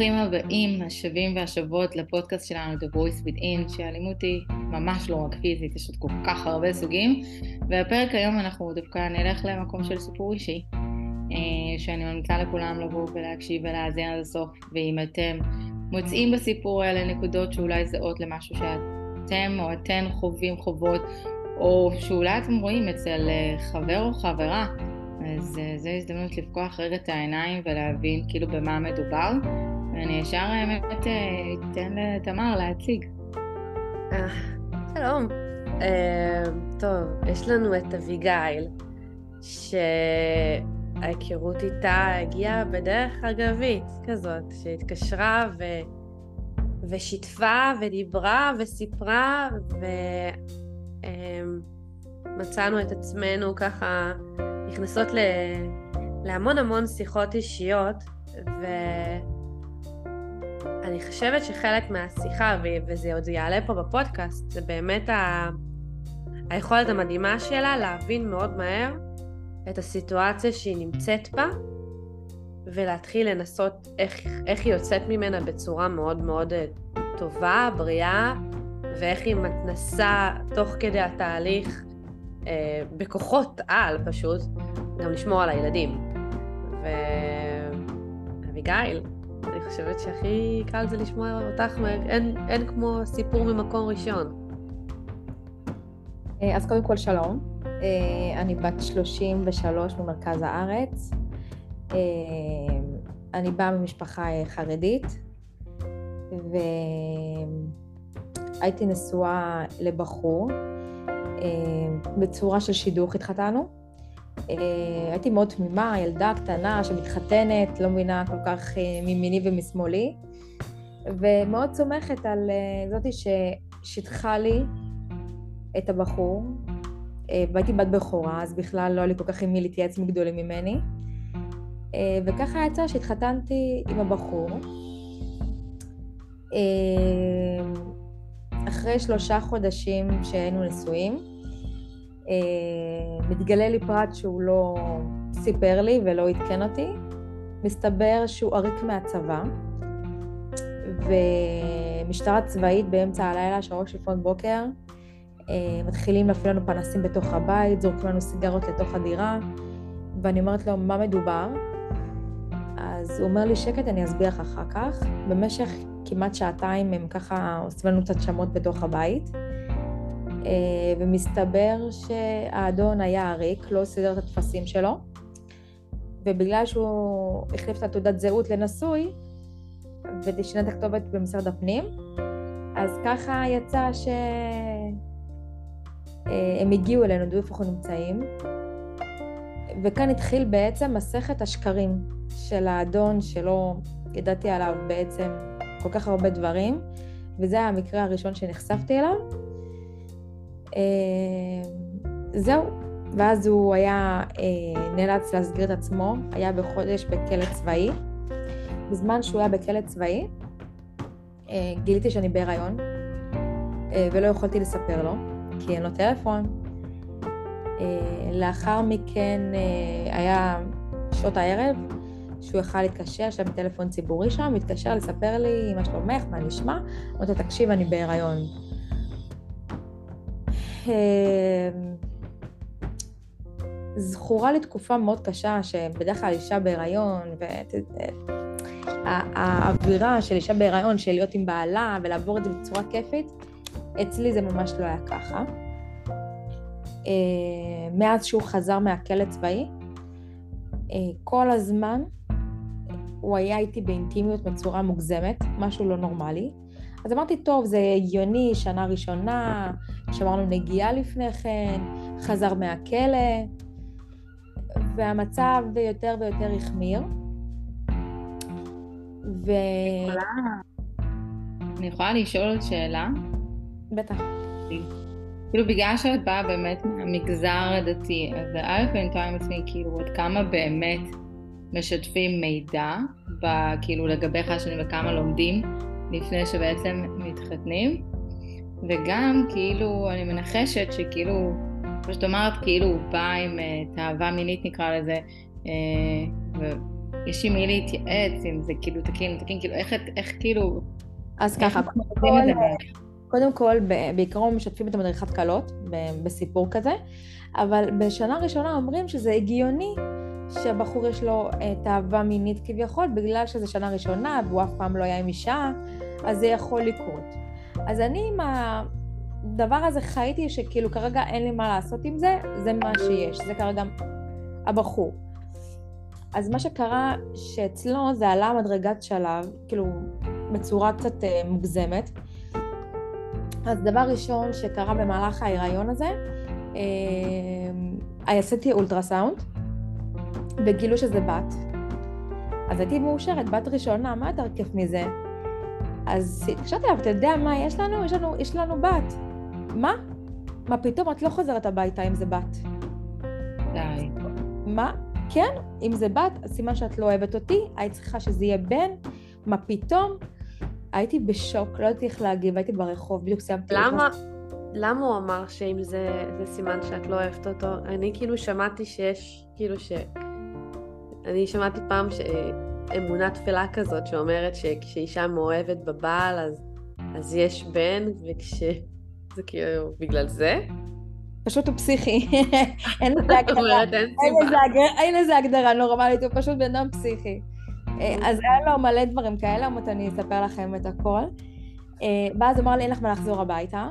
ברוכים הבאים, השבים והשבות לפודקאסט שלנו, The Voice Within, שאלימות היא ממש לא רק פיזית, יש עוד כל כך הרבה סוגים, והפרק היום אנחנו דווקא נלך למקום של סיפור אישי, אה, שאני ממליצה לכולם לבוא ולהקשיב ולהאזין עד הסוף, ואם אתם מוצאים בסיפור האלה נקודות שאולי זהות למשהו שאתם או אתן חווים חובות, או שאולי אתם רואים אצל אה, חבר או חברה, אז uh, זו הזדמנות לפקוח רגע את העיניים ולהבין כאילו במה מדובר, ואני ישר האמת אה, אתן לתמר להציג. אה, שלום. טוב, יש לנו את אביגיל, שההיכרות איתה הגיעה בדרך אגבית כזאת, שהתקשרה ו... ושיתפה ודיברה וסיפרה ומצאנו את עצמנו ככה נכנסות ל... להמון המון שיחות אישיות, ואני חושבת שחלק מהשיחה. וזה עוד יעלה פה בפודקאסט, זה באמת ה... היכולת המדהימה שלה להבין מאוד מהר את הסיטואציה שהיא נמצאת בה, ולהתחיל לנסות איך, איך היא יוצאת ממנה בצורה מאוד מאוד אה, טובה, בריאה, ואיך היא מתנסה תוך כדי התהליך אה, בכוחות על פשוט, גם לשמור על הילדים. ואביגיל, אני חושבת שהכי קל זה לשמוע אותך, אין, אין כמו סיפור ממקום ראשון. אה, אז קודם כל שלום, אה, אני בת 33 ממרכז הארץ. אני באה ממשפחה חרדית, והייתי נשואה לבחור אה, בצורה של שידוך התחתנו. אה, הייתי מאוד תמימה, ילדה קטנה שמתחתנת, לא מבינה כל כך אה, מימיני ומשמאלי, ומאוד סומכת על זאתי ששיתחה לי את הבחור, והייתי בת בכורה, אז בכלל לא היה לי כל כך עם מי להתייעץ מגדולים ממני. וככה יצא שהתחתנתי עם הבחור. אחרי שלושה חודשים שהיינו נשואים, אה, מתגלה לי פרט שהוא לא סיפר לי ולא עדכן אותי. מסתבר שהוא עריק מהצבא, ומשטרה צבאית באמצע הלילה, שלוש לפנות בוקר, אה, מתחילים להפעיל לנו פנסים בתוך הבית, זורקים לנו סיגרות לתוך הדירה, ואני אומרת לו, מה מדובר? אז הוא אומר לי, שקט, אני אסביר לך אחר כך. במשך כמעט שעתיים הם ככה עושים לנו קצת שמות בתוך הבית. אה, ומסתבר שהאדון היה עריק, לא סידר את הטפסים שלו, ובגלל שהוא החליף את התעודת זהות לנשוי, ושינה את הכתובת במשרד הפנים, אז ככה יצא שהם אה, הגיעו אלינו, ידעו איפה אנחנו נמצאים, וכאן התחיל בעצם מסכת השקרים של האדון שלא ידעתי עליו בעצם כל כך הרבה דברים, וזה היה המקרה הראשון שנחשפתי אליו. אה, זהו, ואז הוא היה אה, נאלץ להסגיר את עצמו, היה בחודש בכלא צבאי. בזמן שהוא היה בכלא צבאי, אה, גיליתי שאני בהיריון, ולא יכולתי לספר לו, כי אין לו טלפון. לאחר מכן היה שעות הערב, שהוא יכל להתקשר, יש להם טלפון ציבורי שם, התקשר לספר לי מה שלומך, מה נשמע, אמרתי לו, תקשיב, אני בהיריון. אמ, זכורה לי תקופה מאוד קשה, שבדרך כלל אישה בהיריון, והאווירה של אישה בהיריון, של להיות עם בעלה ולעבור את זה בצורה כיפית, אצלי זה ממש לא היה ככה. אמ, מאז שהוא חזר מהכלא צבאי, אה, כל הזמן הוא היה איתי באינטימיות בצורה מוגזמת, משהו לא נורמלי. אז אמרתי, טוב, זה הגיוני, שנה ראשונה, שמרנו נגיעה לפני כן, חזר מהכלא, והמצב יותר ויותר החמיר. ו... אני יכולה לשאול עוד שאלה? בטח. כאילו בגלל שאת באה באמת מהמגזר הדתי, אז א' אני תוהה עם עצמי כאילו עד כמה באמת משתפים מידע, כאילו לגביך השנים וכמה לומדים לפני שבעצם מתחתנים, וגם כאילו אני מנחשת שכאילו, כמו שאת אמרת, כאילו הוא בא עם uh, תאווה מינית נקרא לזה, uh, יש עם מי להתייעץ, אם זה כאילו תקין, תקין, כאילו איך, איך כאילו... אז ככה, קודם כל, קודם כל, בעיקרון משתפים את המדריכת קלות בסיפור כזה, אבל בשנה ראשונה אומרים שזה הגיוני שהבחור יש לו תאווה מינית כביכול, בגלל שזו שנה ראשונה והוא אף פעם לא היה עם אישה, אז זה יכול לקרות. אז אני עם הדבר הזה חייתי שכאילו כרגע אין לי מה לעשות עם זה, זה מה שיש, זה כרגע הבחור. אז מה שקרה שאצלו זה עלה מדרגת שלב, כאילו בצורה קצת אה, מוגזמת. אז דבר ראשון שקרה במהלך ההיריון הזה, אה, עשיתי אולטרסאונד, וגילו שזה בת. אז הייתי מאושרת, בת ראשונה, מה יותר כיף מזה? אז התקשרתי אליו, אתה יודע מה יש לנו? יש לנו, יש לנו בת. מה? מה פתאום את לא חוזרת הביתה אם זה בת? די. מה? כן, אם זה בת, סימן שאת לא אוהבת אותי, היית צריכה שזה יהיה בן, מה פתאום? הייתי בשוק, לא יודעת איך להגיב, הייתי ברחוב, בדיוק סיימתי... למה? למה הוא אמר שאם זה, זה סימן שאת לא אוהבת אותו? אני כאילו שמעתי שיש, כאילו ש... אני שמעתי פעם שאמונה תפלה כזאת שאומרת שכשאישה מאוהבת בבעל אז, אז יש בן, וכש... זה כאילו בגלל זה? פשוט הוא פסיכי, אין לזה הגדרה, אין לזה הגדרה נורמלית, הוא פשוט בן אדם פסיכי. אה, אז היה לו מלא דברים כאלה, אמרת אני אספר לכם את הכל. אה, ואז אמר לי אין לך מה לחזור הביתה,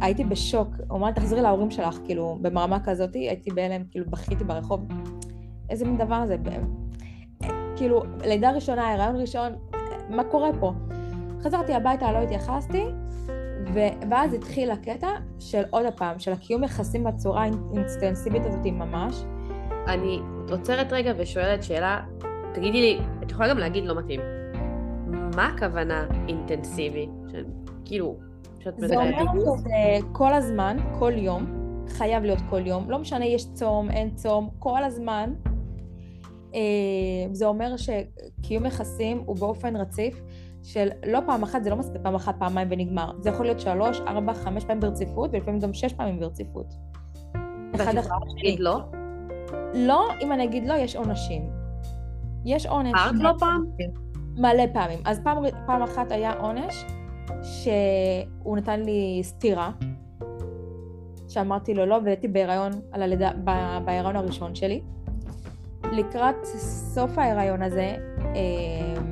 הייתי בשוק, הוא אמר לי תחזרי להורים שלך, כאילו, במרמה כזאת, הייתי בהלם, כאילו, בכיתי ברחוב. איזה מין דבר זה? כאילו, לידה ראשונה, הריון ראשון, מה קורה פה? חזרתי הביתה, לא התייחסתי, ואז התחיל הקטע של עוד הפעם, של הקיום יחסים בצורה האינסטנסיבית הזאת ממש. אני עוצרת רגע ושואלת שאלה, תגידי לי, את יכולה גם להגיד לא מתאים. מה הכוונה אינטנסיבי? כאילו, שאת. זה אומר שזה כל הזמן, כל יום, חייב להיות כל יום, לא משנה יש צום, אין צום, כל הזמן. אה, זה אומר שקיום יחסים הוא באופן רציף. של לא פעם אחת, זה לא מספיק פעם אחת, פעמיים ונגמר. זה יכול להיות שלוש, ארבע, חמש פעמים ברציפות, ולפעמים גם שש פעמים ברציפות. אחד אחר שני. לא? לא, אם אני אגיד לא, יש עונשים. יש עונש. אמרת לא פעם? מלא פעמים. אז פעם, פעם אחת היה עונש שהוא נתן לי סטירה, שאמרתי לו לא, והייתי בהיריון על הלידה, בהיריון הראשון שלי. לקראת סוף ההיריון הזה, אה,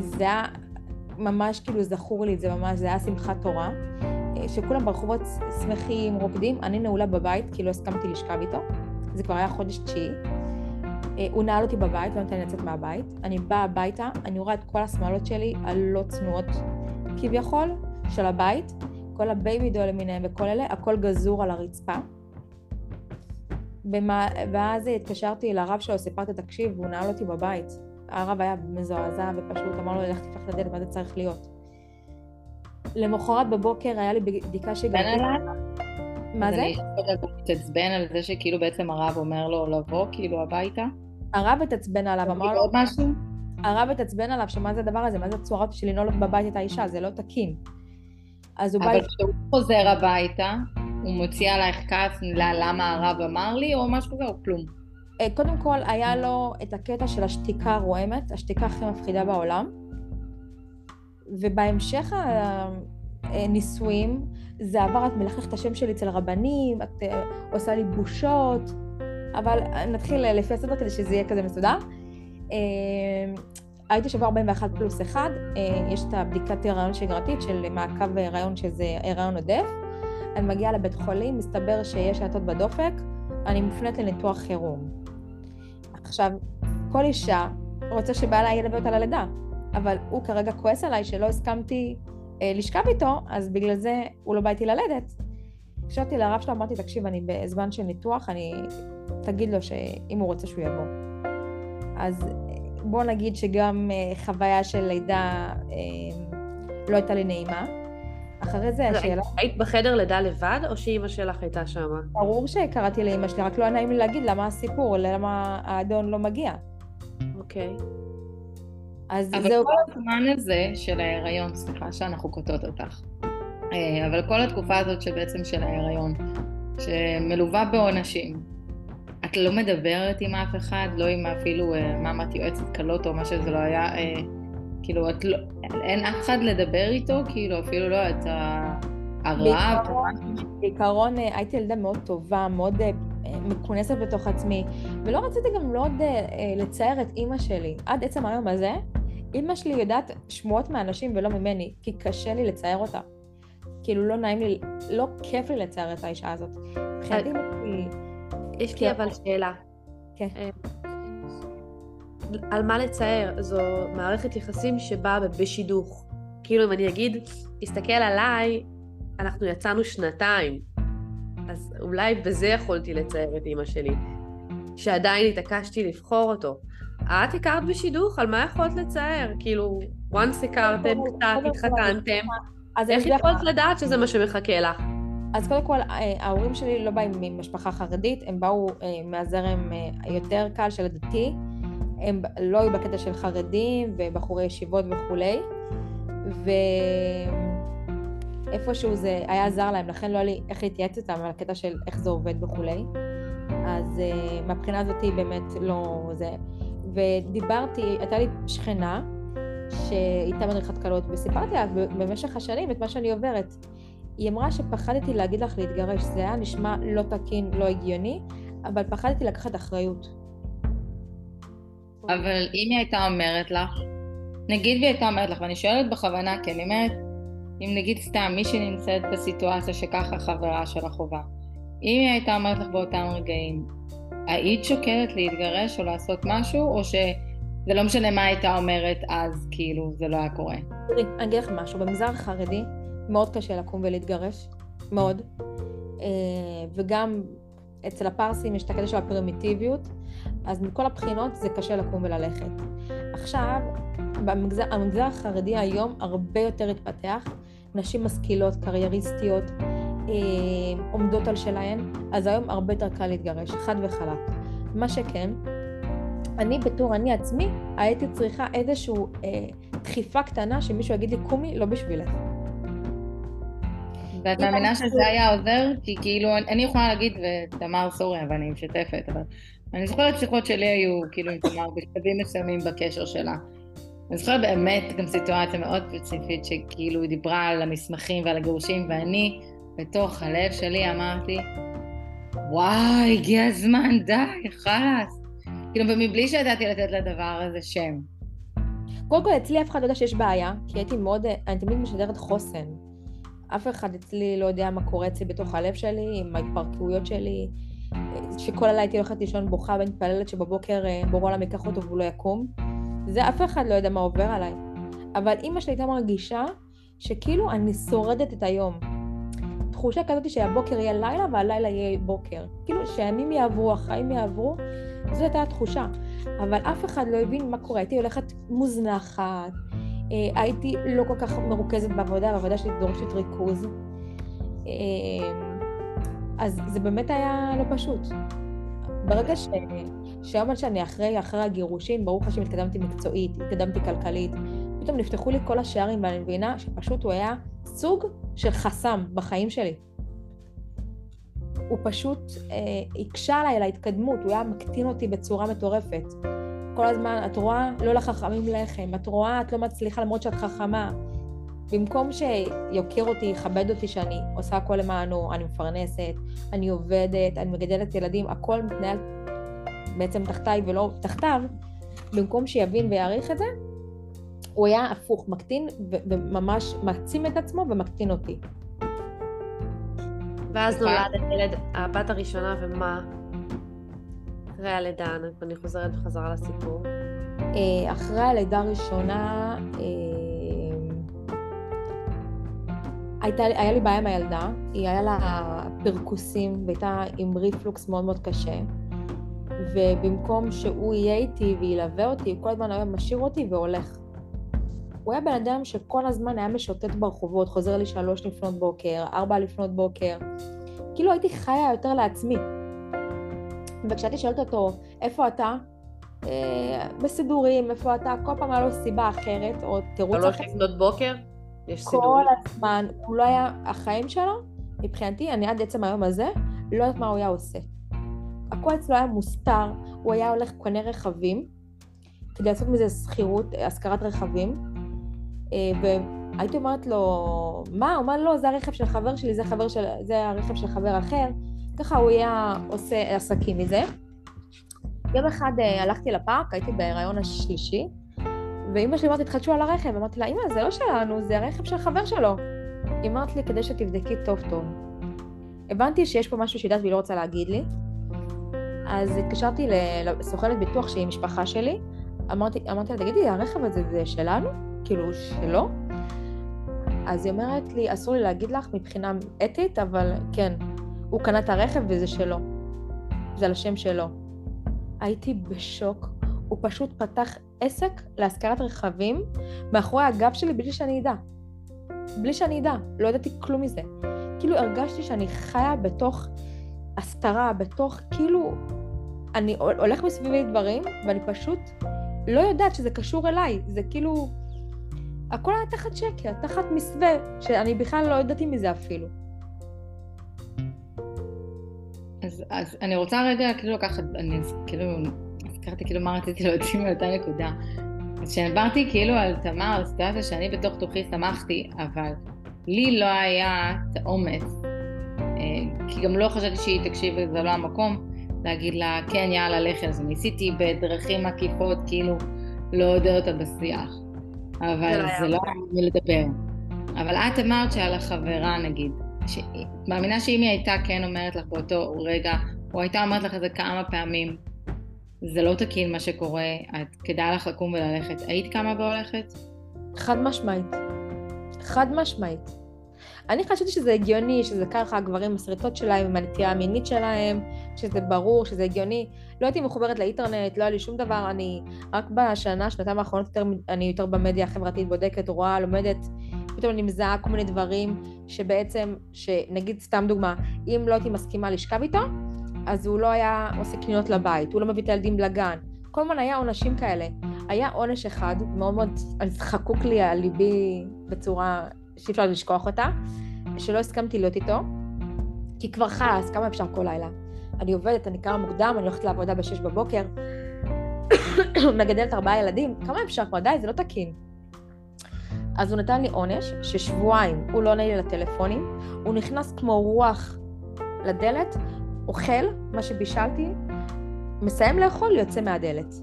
זה היה ממש כאילו זכור לי, זה ממש, זה היה שמחת תורה, אה, שכולם ברחובות שמחים, רוקדים, אני נעולה בבית כי לא הסכמתי לשכב איתו, זה כבר היה חודש תשיעי. אה, הוא נעל אותי בבית, לא נתן לי לצאת מהבית. אני באה הביתה, אני רואה את כל השמאלות שלי הלא צנועות כביכול, של הבית, כל ה baby doll למיניהם וכל אלה, הכל גזור על הרצפה. במה, ואז התקשרתי לרב שלו, סיפרתי, תקשיב, הוא נעל אותי בבית. הרב היה מזועזע ופשוט אמר לו, לך תפתח את הדלת, מה זה צריך להיות? למחרת בבוקר היה לי בדיקה שגרתי... מה זה? אני התעצבן על זה שכאילו בעצם הרב אומר לו לבוא כאילו הביתה? הרב התעצבן עליו, אמר לו... עוד משהו? הרב התעצבן עליו, שמה זה הדבר הזה? מה זה הצורה של לנעול בבית את האישה? זה לא תקין. אז הוא בא... אבל כשהוא חוזר הביתה, הוא מוציא עלייך כעס למה הרב אמר לי, או משהו כזה, או כלום? אה, קודם כל היה לו את הקטע של השתיקה הרועמת, השתיקה הכי מפחידה בעולם, ובהמשך הנישואים זה עבר, את מלכלכת את השם שלי אצל רבנים, את אה, עושה לי בושות, אבל נתחיל לפי הסדר כדי שזה יהיה כזה מסודר. אה, הייתי שבוע 41 פלוס 1, יש את הבדיקת הריון שגרתית של מעקב הריון שזה הריון עודף. אני מגיעה לבית חולים, מסתבר שיש האטות בדופק, אני מופנית לניתוח חירום. עכשיו, כל אישה רוצה שבעלה ילווה אותה ללידה, אבל הוא כרגע כועס עליי שלא הסכמתי אה, לשכב איתו, אז בגלל זה הוא לא בא איתי ללדת. הקשבתי לרב שלו, אמרתי, תקשיב, אני בזמן של ניתוח, אני... תגיד לו שאם הוא רוצה שהוא יבוא. אז בוא נגיד שגם אה, חוויה של לידה אה, לא הייתה לי נעימה. אחרי זה השאלה... היית בחדר לידה לבד, או שאימא שלך הייתה שם? ברור שקראתי לאימא שלי, רק לא היה נעים לי להגיד למה הסיפור, למה האדון לא מגיע. אוקיי. אז אבל זהו. אבל כל הזמן הזה של ההיריון, סליחה שאנחנו קוטעות אותך, אה, אבל כל התקופה הזאת שבעצם של ההיריון, שמלווה בעונשים, את לא מדברת עם אף אחד, לא עם אפילו אה, מאמת יועצת כלות או מה שזה לא היה, אה, כאילו, את לא, אין אף אחד לדבר איתו, כאילו, אפילו לא, את הרעב. בעיקרון אה, הייתי ילדה מאוד טובה, מאוד אה, מכונסת בתוך עצמי, ולא רציתי גם מאוד אה, לצייר את אימא שלי. עד עצם היום הזה, אימא שלי יודעת שמועות מאנשים ולא ממני, כי קשה לי לצייר אותה. כאילו לא נעים לי, לא כיף לי לצייר את האישה הזאת. מבחינתי יש לי אבל שאלה. כן. על מה לצייר? זו מערכת יחסים שבאה בשידוך. כאילו אם אני אגיד, תסתכל עליי, אנחנו יצאנו שנתיים. אז אולי בזה יכולתי לצייר את אימא שלי, שעדיין התעקשתי לבחור אותו. את הכרת בשידוך, על מה יכולת לצייר? כאילו, once הכרתם קצת, התחתנתם, איך יכולת לדעת שזה מה שמחכה לך? אז קודם כל, אה, ההורים שלי לא באים ממשפחה חרדית, הם באו אה, מהזרם היותר אה, קל של הדתי, הם לא היו בקטע של חרדים ובחורי ישיבות וכולי, ואיפשהו זה היה זר להם, לכן לא היה לי איך להתייעץ איתם על הקטע של איך זה עובד וכולי. אז מהבחינה הזאת באמת לא זה. ודיברתי, הייתה לי שכנה שהייתה מדריכת קלות, וסיפרתי לה במשך השנים את מה שאני עוברת. היא אמרה שפחדתי להגיד לך להתגרש, זה היה נשמע לא תקין, לא הגיוני, אבל פחדתי לקחת אחריות. אבל אם היא הייתה אומרת לך, נגיד והיא הייתה אומרת לך, ואני שואלת בכוונה, כי אני אומרת, אם נגיד סתם מישהי נמצאת בסיטואציה שככה חברה של החובה, אם היא הייתה אומרת לך באותם רגעים, היית שוקלת להתגרש או לעשות משהו, או שזה לא משנה מה הייתה אומרת אז, כאילו, זה לא היה קורה? תראי, אני אגיד לך משהו, במגזר החרדי מאוד קשה לקום ולהתגרש, מאוד. אה, וגם אצל הפרסים יש את הקטע של הפרימיטיביות, אז מכל הבחינות זה קשה לקום וללכת. עכשיו, במגזר, המגזר החרדי היום הרבה יותר התפתח, נשים משכילות, קרייריסטיות, אה, עומדות על שלהן, אז היום הרבה יותר קל להתגרש, חד וחלק. מה שכן, אני בתור אני עצמי הייתי צריכה איזושהי אה, דחיפה קטנה שמישהו יגיד לי קומי, לא בשבילך. ואת מאמינה שזה היה עוזר? כי כאילו, אני יכולה להגיד, ותמר סורי, אבל אני משתפת, אבל אני זוכרת שיחות שלי היו, כאילו, עם תמר בשלבים מסוימים בקשר שלה. אני זוכרת באמת גם סיטואציה מאוד ספציפית, שכאילו היא דיברה על המסמכים ועל הגירושים, ואני, בתוך הלב שלי, אמרתי, וואי, הגיע הזמן, די, חלאס. כאילו, ומבלי שידעתי לתת לדבר הזה שם. קודם כל, אצלי אף אחד לא יודע שיש בעיה, כי הייתי מאוד, אני תמיד משדרת חוסן. אף אחד אצלי לא יודע מה קורה אצלי בתוך הלב שלי, עם ההתפרקויות שלי, שכל הלילה הייתי הולכת לישון בוכה ומתפללת שבבוקר אה, בורא עולם ייקח אותו והוא לא יקום. זה אף אחד לא יודע מה עובר עליי. אבל אימא שלי הייתה מרגישה שכאילו אני שורדת את היום. תחושה כזאת שהבוקר יהיה לילה והלילה יהיה בוקר. כאילו שהימים יעברו, החיים יעברו, זו הייתה התחושה. אבל אף אחד לא הבין מה קורה. הייתי הולכת מוזנחת, הייתי לא כל כך מרוכזת בעבודה, והעבודה שלי דורשת ריכוז. אה, אז זה באמת היה לא פשוט. ברגע ש... שהיום שאני אחרי, אחרי הגירושין, ברוך השם התקדמתי מקצועית, התקדמתי כלכלית, פתאום נפתחו לי כל השערים ואני מבינה שפשוט הוא היה סוג של חסם בחיים שלי. הוא פשוט אה, הקשה עליי על ההתקדמות, הוא היה מקטין אותי בצורה מטורפת. כל הזמן, את רואה, לא לחכמים לחם, את רואה, את לא מצליחה למרות שאת חכמה. במקום שיוקיר אותי, יכבד אותי שאני עושה הכל למענו, אני מפרנסת, אני עובדת, אני מגדלת ילדים, הכל מתנהל בעצם תחתיי ולא תחתיו, במקום שיבין ויעריך את זה, הוא היה הפוך, מקטין וממש מעצים את עצמו ומקטין אותי. ואז נולד הילד, הבת הראשונה, ומה? אחרי הלידה, אני חוזרת בחזרה לסיפור. אה, אחרי הלידה הראשונה, אה, הייתה, היה לי בעיה עם הילדה, היא היה לה פרקוסים והייתה עם ריפלוקס מאוד מאוד קשה. ובמקום שהוא יהיה איתי וילווה אותי, הוא כל הזמן היה משאיר אותי והולך. הוא היה בן אדם שכל הזמן היה משוטט ברחובות, חוזר לי שלוש לפנות בוקר, ארבע לפנות בוקר. כאילו הייתי חיה יותר לעצמי. וכשהייתי שואלת אותו, איפה אתה? אה, בסידורים, איפה אתה? כל פעם היה לו סיבה אחרת, או תירוץ אחר. שלוש לפנות בוקר? יש סידורים. כל הזמן, הוא לא היה, החיים שלו, מבחינתי, אני עד עצם היום הזה, לא יודעת מה הוא היה עושה. הכל אצלו היה מוסתר, הוא היה הולך קונה רכבים, כדי לעשות מזה שכירות, השכרת רכבים, אה, והייתי אומרת לו, מה? הוא אומר, לא, זה הרכב של חבר שלי, זה, חבר של, זה הרכב של חבר אחר. ככה הוא היה עושה עסקים מזה. יום אחד אה, הלכתי לפארק, הייתי בהיריון השלישי, ואימא שלי אמרת, התחדשו על הרכב. אמרתי לה, אימא, זה לא שלנו, זה הרכב של חבר שלו. היא אמרת לי, כדי שתבדקי טוב טוב. הבנתי שיש פה משהו שהיא יודעת והיא לא רוצה להגיד לי. אז התקשרתי לסוכנת ביטוח שהיא משפחה שלי. אמרתי, אמרתי לה, תגידי, הרכב הזה זה שלנו? כאילו, שלו? אז היא אומרת לי, אסור לי להגיד לך מבחינה אתית, אבל כן, הוא קנה את הרכב וזה שלו. זה על השם שלו. הייתי בשוק. הוא פשוט פתח עסק להשכרת רכבים מאחורי הגב שלי בלי שאני אדע. בלי שאני אדע, לא ידעתי כלום מזה. כאילו הרגשתי שאני חיה בתוך הסתרה, בתוך כאילו... אני הולך מסביבי דברים, ואני פשוט לא יודעת שזה קשור אליי. זה כאילו... הכל היה תחת שקר, תחת מסווה, שאני בכלל לא ידעתי מזה אפילו. אז, אז אני רוצה רגע כאילו לקחת, אני כאילו, הזכרתי כאילו מה רציתי להוציא מאותה נקודה. אז כשדיברתי כאילו על תמר, על סיטואציה שאני בתוך תוכי שמחתי, אבל לי לא היה את האומץ, אה, כי גם לא חשבתי שהיא תקשיב וזה לא המקום, להגיד לה, כן, יאללה, לכי על זה. ניסיתי בדרכים עקיפות, כאילו, לעודד אותה בשיח. אבל זה לא היה מי לדבר. אבל את אמרת שעל החברה, נגיד, ש... מאמינה שאם היא הייתה כן אומרת לך באותו רגע, או הייתה אומרת לך את זה כמה פעמים, זה לא תקין מה שקורה, את כדאי לך לקום וללכת. היית קמה והולכת? חד משמעית. חד משמעית. אני חשבתי שזה הגיוני, שזה ככה הגברים הסריטות שלהם עם הנטייה המינית שלהם, שזה ברור, שזה הגיוני. לא הייתי מחוברת לאינטרנט, לא היה לי שום דבר, אני רק בשנה, שנתיים האחרונות יותר, אני יותר במדיה החברתית בודקת, רואה, לומדת, פתאום אני מזהה כל מיני דברים שבעצם, שנגיד סתם דוגמה, אם לא הייתי מסכימה לשכב איתו, אז הוא לא היה עושה קניות לבית, הוא לא מביא את הילדים לגן. כל הזמן היה עונשים כאלה. היה עונש אחד, מאוד מאוד חקוק לי על ליבי בצורה שאי אפשר לשכוח אותה, שלא הסכמתי להיות איתו, כי כבר חלאס, כמה אפשר כל לילה? אני עובדת, אני קמה מוקדם, אני הולכת לעבודה ב-6 בבוקר, מגדלת ארבעה ילדים, כמה אפשר כבר? די, זה לא תקין. אז הוא נתן לי עונש ששבועיים הוא לא עונה לי לטלפונים, הוא נכנס כמו רוח לדלת, אוכל מה שבישלתי, מסיים לאכול, יוצא מהדלת.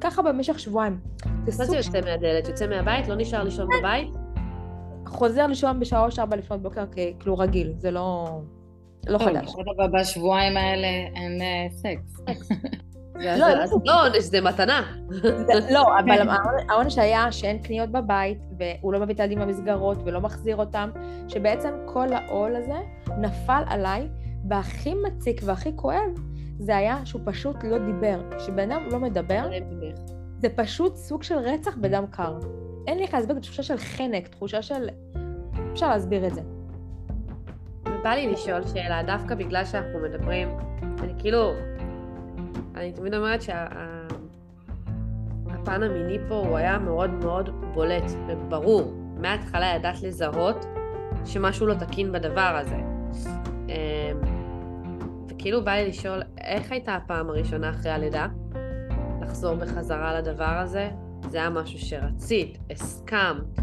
ככה במשך שבועיים. מה זה יוצא מהדלת? יוצא מהבית? לא נשאר לישון בבית? חוזר לישון בשעה ארבע לפנות בוקר כאילו רגיל, זה לא, לא חדש. טוב, בשבועיים האלה אין אה, סקס. לא, לא עונש, זה מתנה. לא, אבל העונש היה שאין קניות בבית, והוא לא מביא את הילדים במסגרות ולא מחזיר אותם, שבעצם כל העול הזה נפל עליי, והכי מציק והכי כואב, זה היה שהוא פשוט לא דיבר. כשבן אדם לא מדבר, זה פשוט סוג של רצח בדם קר. אין לי איך להסביר, את תחושה של חנק, תחושה של... אפשר להסביר את זה. בא לי לשאול שאלה, דווקא בגלל שאנחנו מדברים, אני כאילו, אני תמיד אומרת שהפן שה... המיני פה הוא היה מאוד מאוד בולט וברור. מההתחלה ידעת לזהות שמשהו לא תקין בדבר הזה. אמ, וכאילו בא לי לשאול, איך הייתה הפעם הראשונה אחרי הלידה? לחזור בחזרה לדבר הזה? זה היה משהו שרצית, הסכמת.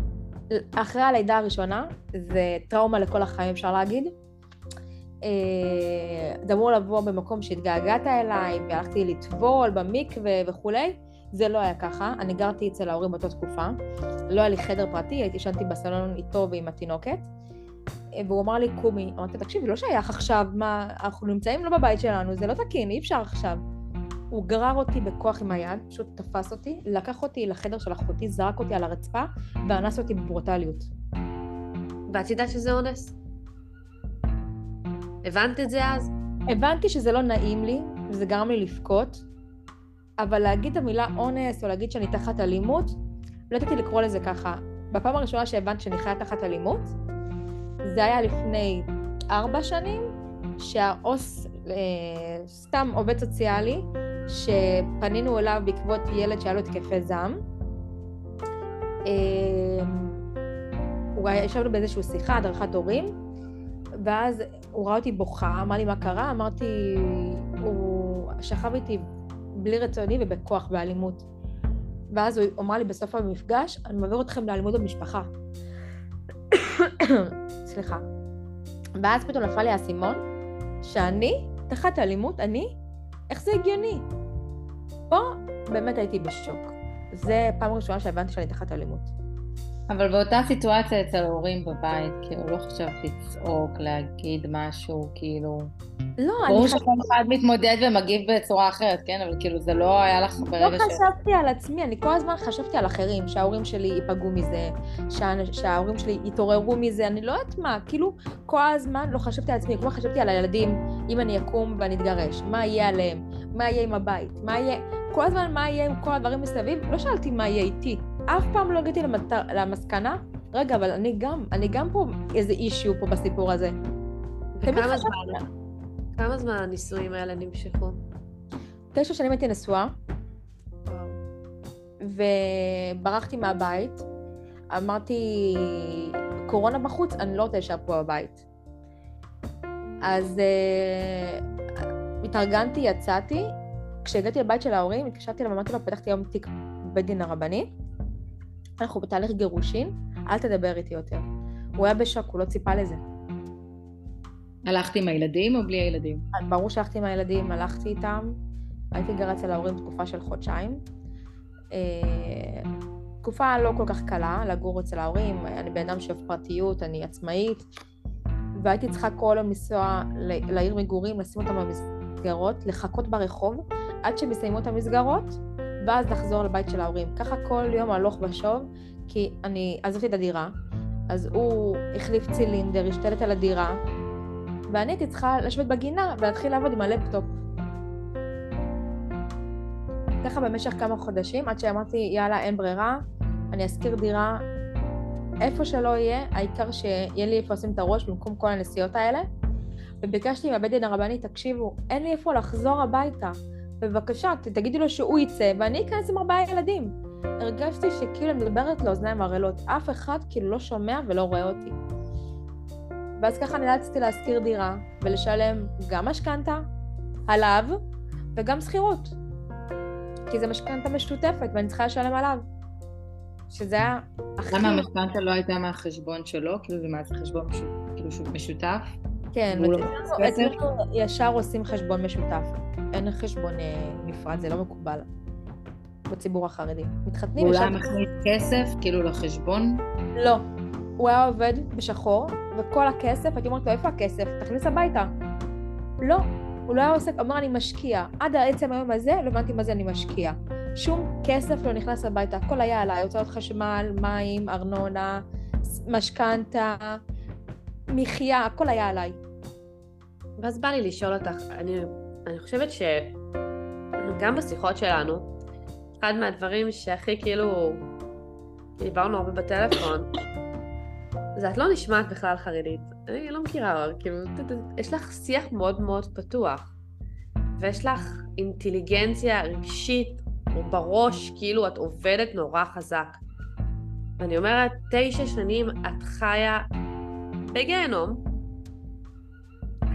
אחרי הלידה הראשונה, זה טראומה לכל החיים אפשר להגיד. אה, זה אמור לבוא במקום שהתגעגעת אליי, והלכתי לטבול במקווה וכולי. זה לא היה ככה, אני גרתי אצל ההורים באותה תקופה. לא היה לי חדר פרטי, הייתי ישנתי בסלון איתו ועם התינוקת. אה, והוא אמר לי, קומי, אמרתי, תקשיבי, לא שייך עכשיו, מה, אנחנו נמצאים לא בבית שלנו, זה לא תקין, אי אפשר עכשיו. הוא גרר אותי בכוח עם היד, פשוט תפס אותי, לקח אותי לחדר של אחותי, זרק אותי על הרצפה ואנס אותי בברוטליות. ואת יודעת שזה אונס? הבנת את זה אז? הבנתי שזה לא נעים לי, וזה גרם לי לבכות, אבל להגיד את המילה אונס או להגיד שאני תחת אלימות, לא ידעתי לקרוא לזה ככה. בפעם הראשונה שהבנתי שאני חיה תחת אלימות, זה היה לפני ארבע שנים, שהעו"ס, אה, סתם עובד סוציאלי, שפנינו אליו בעקבות ילד שהיה לו התקפי זעם. אמ, הוא ישבנו באיזושהי שיחה, הדרכת הורים, ואז הוא ראה אותי בוכה, אמר לי מה קרה, אמרתי, הוא... שכב איתי בלי רצוני ובכוח, באלימות. ואז הוא אמר לי בסוף המפגש, אני מעביר אתכם לאלימות במשפחה. סליחה. ואז פתאום נפל לי האסימון, שאני, תחת אלימות, אני, איך זה הגיוני? פה באמת הייתי בשוק. זה פעם ראשונה שהבנתי שאני תחת אלימות. אבל באותה סיטואציה אצל ההורים בבית, כאילו לא חשבת לצעוק, להגיד משהו, כאילו... לא, אני ברור חשבתי... שכל אחד מתמודד ומגיב בצורה אחרת, כן? אבל כאילו זה לא היה לך לא ברגע ש... חשבתי על עצמי, אני כל הזמן חשבתי על אחרים, שההורים שלי ייפגעו מזה, שה- שההורים שלי יתעוררו מזה, אני לא יודעת מה, כאילו כל הזמן לא חשבתי על עצמי, כמו חשבתי על הילדים, אם אני אקום ואני אתגרש, מה יהיה עליהם, מה יהיה עם הבית, מה יהיה, כל הזמן מה יהיה עם כל הדברים מסביב, לא שאלתי מה יהיה איתי, אף פעם לא הגעתי למת... למסקנה, רגע, אבל אני גם, אני גם פה איזה אישיו פה בסיפור הזה. וכמה. זמן? כמה זמן הנישואים האלה נמשכו? תשע שנים הייתי נשואה, וברחתי מהבית. אמרתי, קורונה בחוץ, אני לא רוצה להישאר פה בבית. אז uh, התארגנתי, יצאתי. כשהגעתי לבית של ההורים, התקשרתי אליו, אמרתי לו, פתחתי היום תיק בית דין הרבני. אנחנו בתהליך גירושין, אל תדבר איתי יותר. הוא היה בשוק, הוא לא ציפה לזה. הלכת עם הילדים או בלי הילדים? ברור שהלכתי עם הילדים, הלכתי איתם. הייתי גרה אצל ההורים תקופה של חודשיים. אה, תקופה לא כל כך קלה לגור אצל ההורים, אני בן אדם שאוהב פרטיות, אני עצמאית, והייתי צריכה כל יום לנסוע לעיר מגורים, לשים אותם במסגרות, לחכות ברחוב עד שהם יסיימו את המסגרות, ואז לחזור לבית של ההורים. ככה כל יום הלוך ושוב, כי אני עזבתי את הדירה, אז הוא החליף צילינדר, השתלט על הדירה, ואני הייתי צריכה לשבת בגינה ולהתחיל לעבוד עם הלפטופ. ככה במשך כמה חודשים, עד שאמרתי, יאללה, אין ברירה, אני אשכיר דירה איפה שלא יהיה, העיקר שיהיה לי איפה לשים את הראש במקום כל הנסיעות האלה. וביקשתי מהבית דין הרבני, תקשיבו, אין לי איפה לחזור הביתה. בבקשה, תגידי לו שהוא יצא, ואני אכנס עם ארבעה ילדים. הרגשתי שכאילו אני מדברת לאוזניים ערלות, אף אחד כאילו לא שומע ולא רואה אותי. ואז ככה נאלצתי להשכיר דירה ולשלם גם משכנתה עליו וגם שכירות. כי זו משכנתה משותפת ואני צריכה לשלם עליו. שזה היה הכי... למה המשכנתה לא הייתה מהחשבון שלו? כאילו זה מה זה חשבון משותף? כן, אצלנו- ישר עושים חשבון משותף. אין חשבון אה, נפרד, זה לא מקובל בציבור החרדי. מתחתנים ישר... היה מכניס כסף כאילו לחשבון? לא. הוא היה עובד בשחור, וכל הכסף, הייתי אומרת לו, איפה הכסף? תכניס הביתה. לא. הוא לא היה עושה, אומר אני משקיע. עד עצם היום הזה לא הבנתי מה זה אני משקיע. שום כסף לא נכנס הביתה, הכל היה עליי, הוצאות חשמל, מים, ארנונה, משכנתה, מחיה, הכל היה עליי. ואז בא לי לשאול אותך, אני, אני חושבת שגם בשיחות שלנו, אחד מהדברים שהכי כאילו, דיברנו הרבה בטלפון, זה את לא נשמעת בכלל חרדית. אני לא מכירה, כאילו, יש לך שיח מאוד מאוד פתוח, ויש לך אינטליגנציה רגשית בראש, כאילו את עובדת נורא חזק. ואני אומרת, תשע שנים את חיה בגיהנום,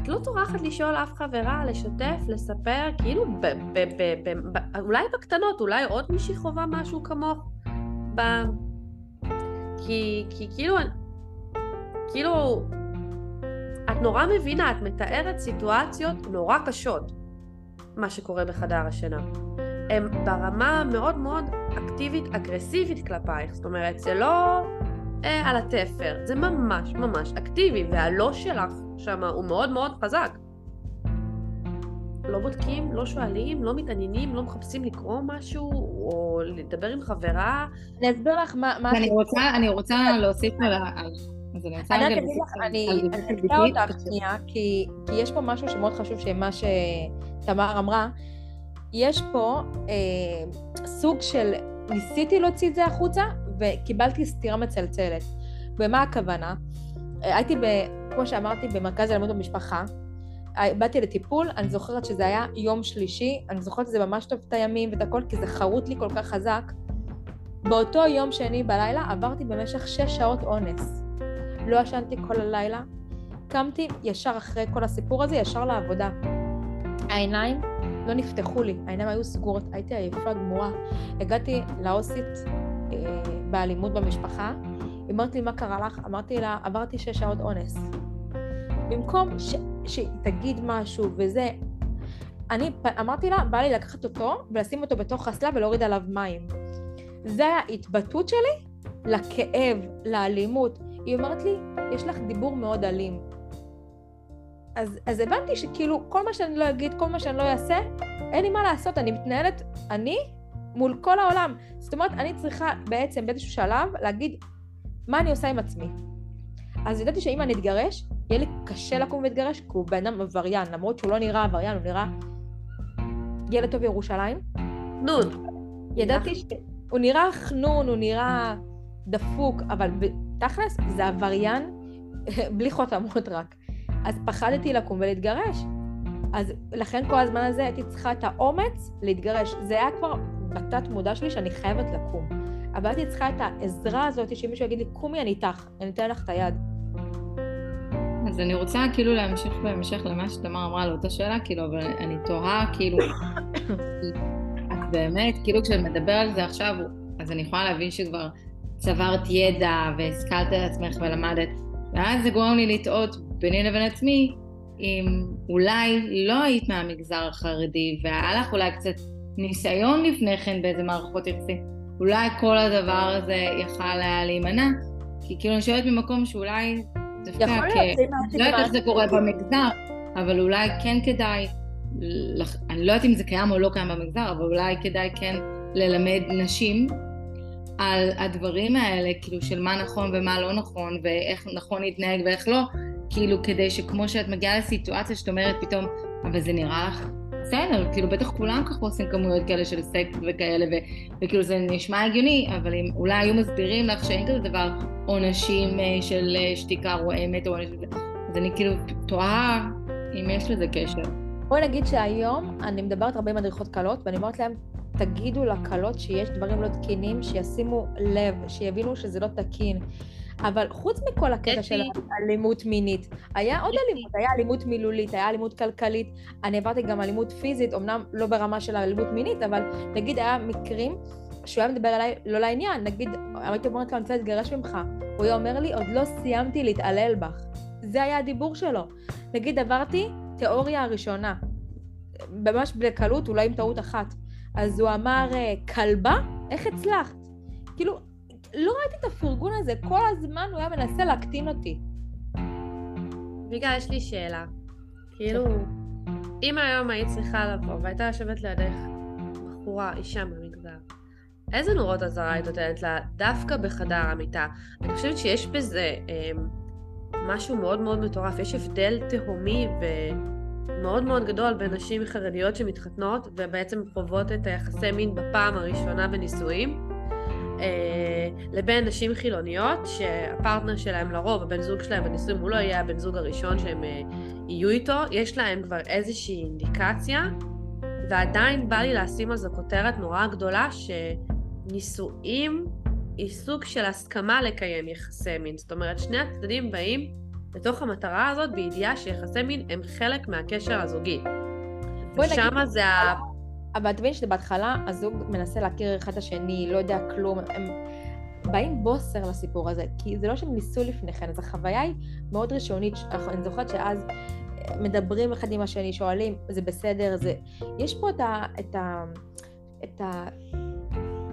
את לא טורחת לשאול אף חברה, לשתף, לספר, כאילו, ב- ב- ב- ב- ב- אולי בקטנות, אולי עוד מישהי חווה משהו כמוך? ב... כי, כי כאילו, כאילו, את נורא מבינה, את מתארת סיטואציות נורא קשות, מה שקורה בחדר השינה. הם ברמה מאוד מאוד אקטיבית, אגרסיבית כלפייך, זאת אומרת, זה לא אה, על התפר, זה ממש ממש אקטיבי, והלא שלך שם הוא מאוד מאוד חזק. לא בודקים, לא שואלים, לא מתעניינים, לא מחפשים לקרוא משהו, או לדבר עם חברה. אני אסביר לך מה... מה אני רוצה, אני רוצה להוסיף על ה... אז אני רוצה רגע להוסיף לך, על- אני ביתית. אותך שנייה, כי כי יש פה משהו שמאוד חשוב, שמה שתמר אמרה, יש פה אה, סוג של, ניסיתי להוציא את זה החוצה, וקיבלתי סטירה מצלצלת. ומה הכוונה? הייתי, ב, כמו שאמרתי, במרכז הלימוד במשפחה. באתי לטיפול, אני זוכרת שזה היה יום שלישי, אני זוכרת את זה ממש טוב את הימים ואת הכל, כי זה חרוט לי כל כך חזק. באותו יום שני בלילה עברתי במשך שש שעות אונס. לא ישנתי כל הלילה. קמתי ישר אחרי כל הסיפור הזה, ישר לעבודה. העיניים לא נפתחו לי, העיניים היו סגורות, הייתי עייפה גמורה. הגעתי לאוסית באלימות במשפחה, היא אמרת לי, מה קרה לך? אמרתי לה, עברתי שש שעות אונס. במקום ש, שהיא משהו וזה, אני אמרתי לה, בא לי לקחת אותו ולשים אותו בתוך אסלה ולהוריד עליו מים. זה ההתבטאות שלי לכאב, לאלימות. היא אומרת לי, יש לך דיבור מאוד אלים. אז, אז הבנתי שכאילו, כל מה שאני לא אגיד, כל מה שאני לא אעשה, אין לי מה לעשות, אני מתנהלת, אני, מול כל העולם. זאת אומרת, אני צריכה בעצם באיזשהו שלב להגיד מה אני עושה עם עצמי. אז ידעתי שאם אני אתגרש, יהיה לי קשה לקום ולהתגרש, כי הוא בן אדם עבריין, למרות שהוא לא נראה עבריין, הוא נראה ילד טוב ירושלים. נון. ידעתי שהוא נראה חנון, הוא נראה דפוק, אבל תכלס זה עבריין בלי חותמות רק. אז פחדתי לקום ולהתגרש. אז לכן כל הזמן הזה הייתי צריכה את האומץ להתגרש. זה היה כבר בתת מודע שלי שאני חייבת לקום. אבל הייתי צריכה את העזרה הזאת שמישהו יגיד לי, קומי, אני איתך, אני אתן לך את היד. אז אני רוצה כאילו להמשיך בהמשך למה שתמר אמרה על אותה שאלה, כאילו, אבל אני תוהה, כאילו, את באמת, כאילו כשאת מדבר על זה עכשיו, אז אני יכולה להבין שכבר צברת ידע והשכלת על עצמך ולמדת, ואז זה גורם לי לטעות ביני לבין עצמי, אם אולי לא היית מהמגזר החרדי, והיה לך אולי קצת ניסיון לפני כן באיזה מערכות יחסים, אולי כל הדבר הזה יכל היה להימנע, כי כאילו אני שואלת ממקום שאולי דווקא כ... לא יודעת איך זה קורה במגזר, אבל אולי כן כדאי, אני לא יודעת אם זה קיים או לא קיים במגזר, אבל אולי כדאי כן ללמד נשים על הדברים האלה, כאילו של מה נכון ומה לא נכון, ואיך נכון להתנהג ואיך לא, כאילו כדי שכמו שאת מגיעה לסיטואציה שאת אומרת פתאום, אבל זה נראה לך בסדר, כאילו בטח כולם ככה עושים כמויות כאלה של סקס וכאלה, ו- וכאילו זה נשמע הגיוני, אבל אם אולי היו מסבירים לך שאין כזה דבר עונשים אה, של אה, שתיקה רועמת או עונש, אז אני כאילו תוהה אם יש לזה קשר. בואי נגיד שהיום אני מדברת הרבה עם מדריכות קלות, ואני אומרת להן, תגידו לקלות שיש דברים לא תקינים, שישימו לב, שיבינו שזה לא תקין. אבל חוץ מכל הקטע של אלימות מינית, היה עוד אלימות, היה אלימות מילולית, היה אלימות כלכלית, אני עברתי גם אלימות פיזית, אמנם לא ברמה של אלימות מינית, אבל נגיד היה מקרים שהוא היה מדבר אליי לא לעניין, נגיד, הייתי אומרת לו, אני רוצה להתגרש ממך, הוא היה אומר לי, עוד לא סיימתי להתעלל בך. זה היה הדיבור שלו. נגיד, עברתי תיאוריה הראשונה, ממש בקלות, אולי עם טעות אחת. אז הוא אמר, כלבה? איך הצלחת? כאילו, לא ראיתי את הפרגון הזה, כל הזמן הוא היה מנסה להקטין אותי. ויגה, יש לי שאלה. כאילו, אם היום היית צריכה לבוא והייתה יושבת לידך בחורה, אישה במגזר, איזה נורות אזהרה היית נותנת לה דווקא בחדר המיטה? אני חושבת שיש בזה אה, משהו מאוד מאוד מטורף. יש הבדל תהומי ומאוד מאוד גדול בין נשים חרדיות שמתחתנות ובעצם חוות את היחסי מין בפעם הראשונה בנישואים, לבין נשים חילוניות שהפרטנר שלהם לרוב, הבן זוג שלהם בנישואים הוא לא יהיה הבן זוג הראשון שהם אה, יהיו איתו, יש להם כבר איזושהי אינדיקציה ועדיין בא לי לשים על זה כותרת נורא גדולה שנישואים היא סוג של הסכמה לקיים יחסי מין, זאת אומרת שני הצדדים באים לתוך המטרה הזאת בידיעה שיחסי מין הם חלק מהקשר הזוגי. ושם זה ה... אבל תבין שבהתחלה הזוג מנסה להכיר אחד את השני, לא יודע כלום, הם באים בוסר לסיפור הזה, כי זה לא שהם ניסו לפני כן, אז החוויה היא מאוד ראשונית, אני זוכרת שאז אה, מדברים אחד עם השני, שואלים, זה בסדר, זה... יש פה את ה... את ה... את ה...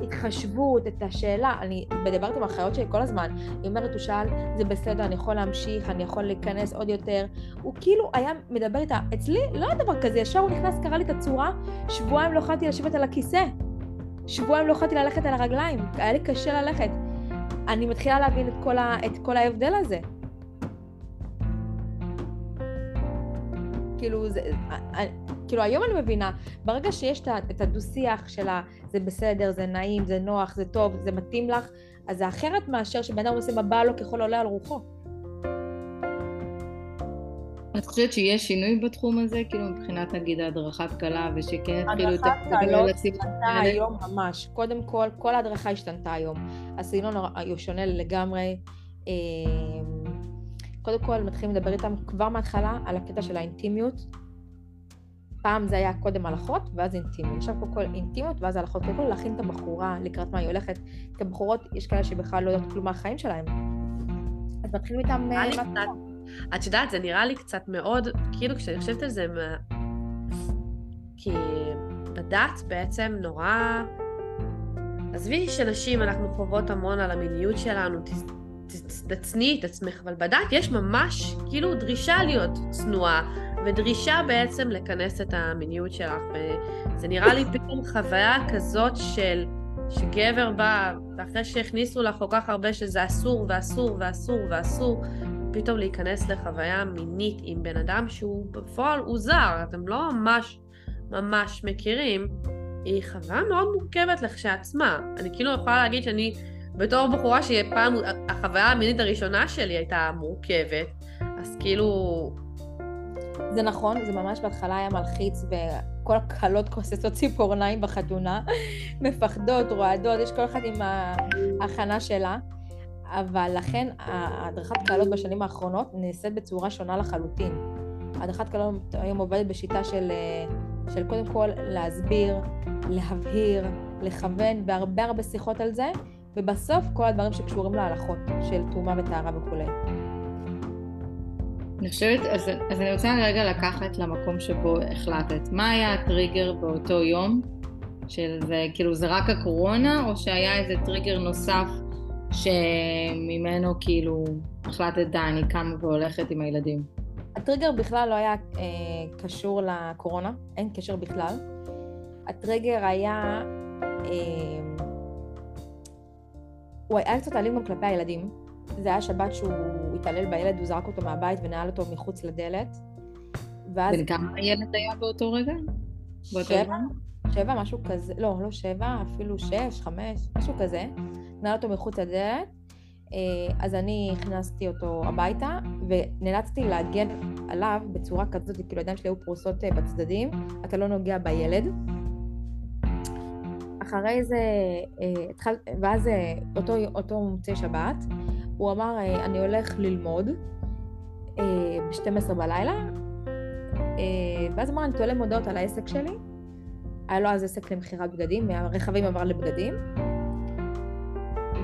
התחשבות, את השאלה, אני מדברת עם האחיות שלי כל הזמן, היא אומרת, הוא שאל, זה בסדר, אני יכול להמשיך, אני יכול להיכנס עוד יותר, הוא כאילו היה מדבר איתה, אצלי לא היה דבר כזה, ישר הוא נכנס, קרא לי את הצורה, שבועיים לא יכולתי לשבת על הכיסא, שבועיים לא יכולתי ללכת על הרגליים, היה לי קשה ללכת. אני מתחילה להבין את כל, ה, את כל ההבדל הזה. כאילו, זה, כאילו היום אני מבינה, ברגע שיש את הדו-שיח של ה... זה בסדר, זה נעים, זה נוח, זה טוב, זה מתאים לך, אז זה אחרת מאשר שבן אדם עושה מה בא לו ככל עולה על רוחו. את חושבת שיש שינוי בתחום הזה, כאילו מבחינת נגיד הדרכת כלה, ושכן התחילו את הדרכת השתנתה היום ממש. קודם כל, כל ההדרכה השתנתה היום. הסגנון שונה לגמרי. אמ, קודם כל מתחילים לדבר איתם כבר מההתחלה על הקטע של האינטימיות. פעם זה היה קודם הלכות ואז אינטימי. עכשיו פה כל אינטימיות ואז הלכות. קודם כל להכין את הבחורה לקראת מה היא הולכת. כי הבחורות, יש כאלה שבכלל לא יודעות כלום מהחיים שלהם. אז מתחילים איתם... אה, את יודעת, זה נראה לי קצת מאוד, כאילו כשאני חושבת על זה, כי בדת בעצם נורא... עזבי שנשים, אנחנו חוות המון על המיניות שלנו, תצניעי את עצמך, אבל בדת יש ממש כאילו דרישה להיות צנועה, ודרישה בעצם לכנס את המיניות שלך, וזה נראה לי פתאום חוויה כזאת של... שגבר בא, ואחרי שהכניסו לך כל כך הרבה שזה אסור ואסור ואסור ואסור, פתאום להיכנס לחוויה מינית עם בן אדם שהוא בפועל הוא זר, אתם לא ממש ממש מכירים, היא חוויה מאוד מורכבת לכשעצמה. אני כאילו יכולה להגיד שאני בתור בחורה שפעם החוויה המינית הראשונה שלי הייתה מורכבת, אז כאילו... זה נכון, זה ממש בהתחלה היה מלחיץ, וכל הכלות כוססות ציפורניים בחתונה, מפחדות, רועדות, יש כל אחת עם ההכנה שלה. אבל לכן ההדרכת קהלות בשנים האחרונות נעשית בצורה שונה לחלוטין. הדרכת קהלות היום עובדת בשיטה של, של קודם כל להסביר, להבהיר, לכוון, והרבה הרבה שיחות על זה, ובסוף כל הדברים שקשורים להלכות של תרומה וטהרה וכולי. אני חושבת, אז, אז אני רוצה רגע לקחת למקום שבו החלטת. מה היה הטריגר באותו יום? של זה, כאילו זה רק הקורונה, או שהיה איזה טריגר נוסף שממנו כאילו החלטת, די, אני קמה והולכת עם הילדים? הטריגר בכלל לא היה אה, קשור לקורונה, אין קשר בכלל. הטריגר היה... אה, הוא היה קצת אלים גם כלפי הילדים. זה היה שבת שהוא התעלל בילד, הוא זרק אותו מהבית ונעל אותו מחוץ לדלת. ואז... בן כמה הילד היה באותו רגע? שבע, שבע, משהו כזה, לא, לא שבע, אפילו שש, חמש, משהו כזה. נעל אותו מחוץ לדלת. אז אני הכנסתי אותו הביתה, ונאלצתי להגן עליו בצורה כזאת, כאילו הידיים שלי היו פרוסות בצדדים, אתה לא נוגע בילד. אחרי זה, התחל, ואז אותו, אותו מוצאי שבת, הוא אמר, אני הולך ללמוד ב-12 בלילה, ואז אמר, אני תולה מודעות על העסק שלי. היה לו אז עסק למכירת בגדים, מהרכבים עבר לבגדים.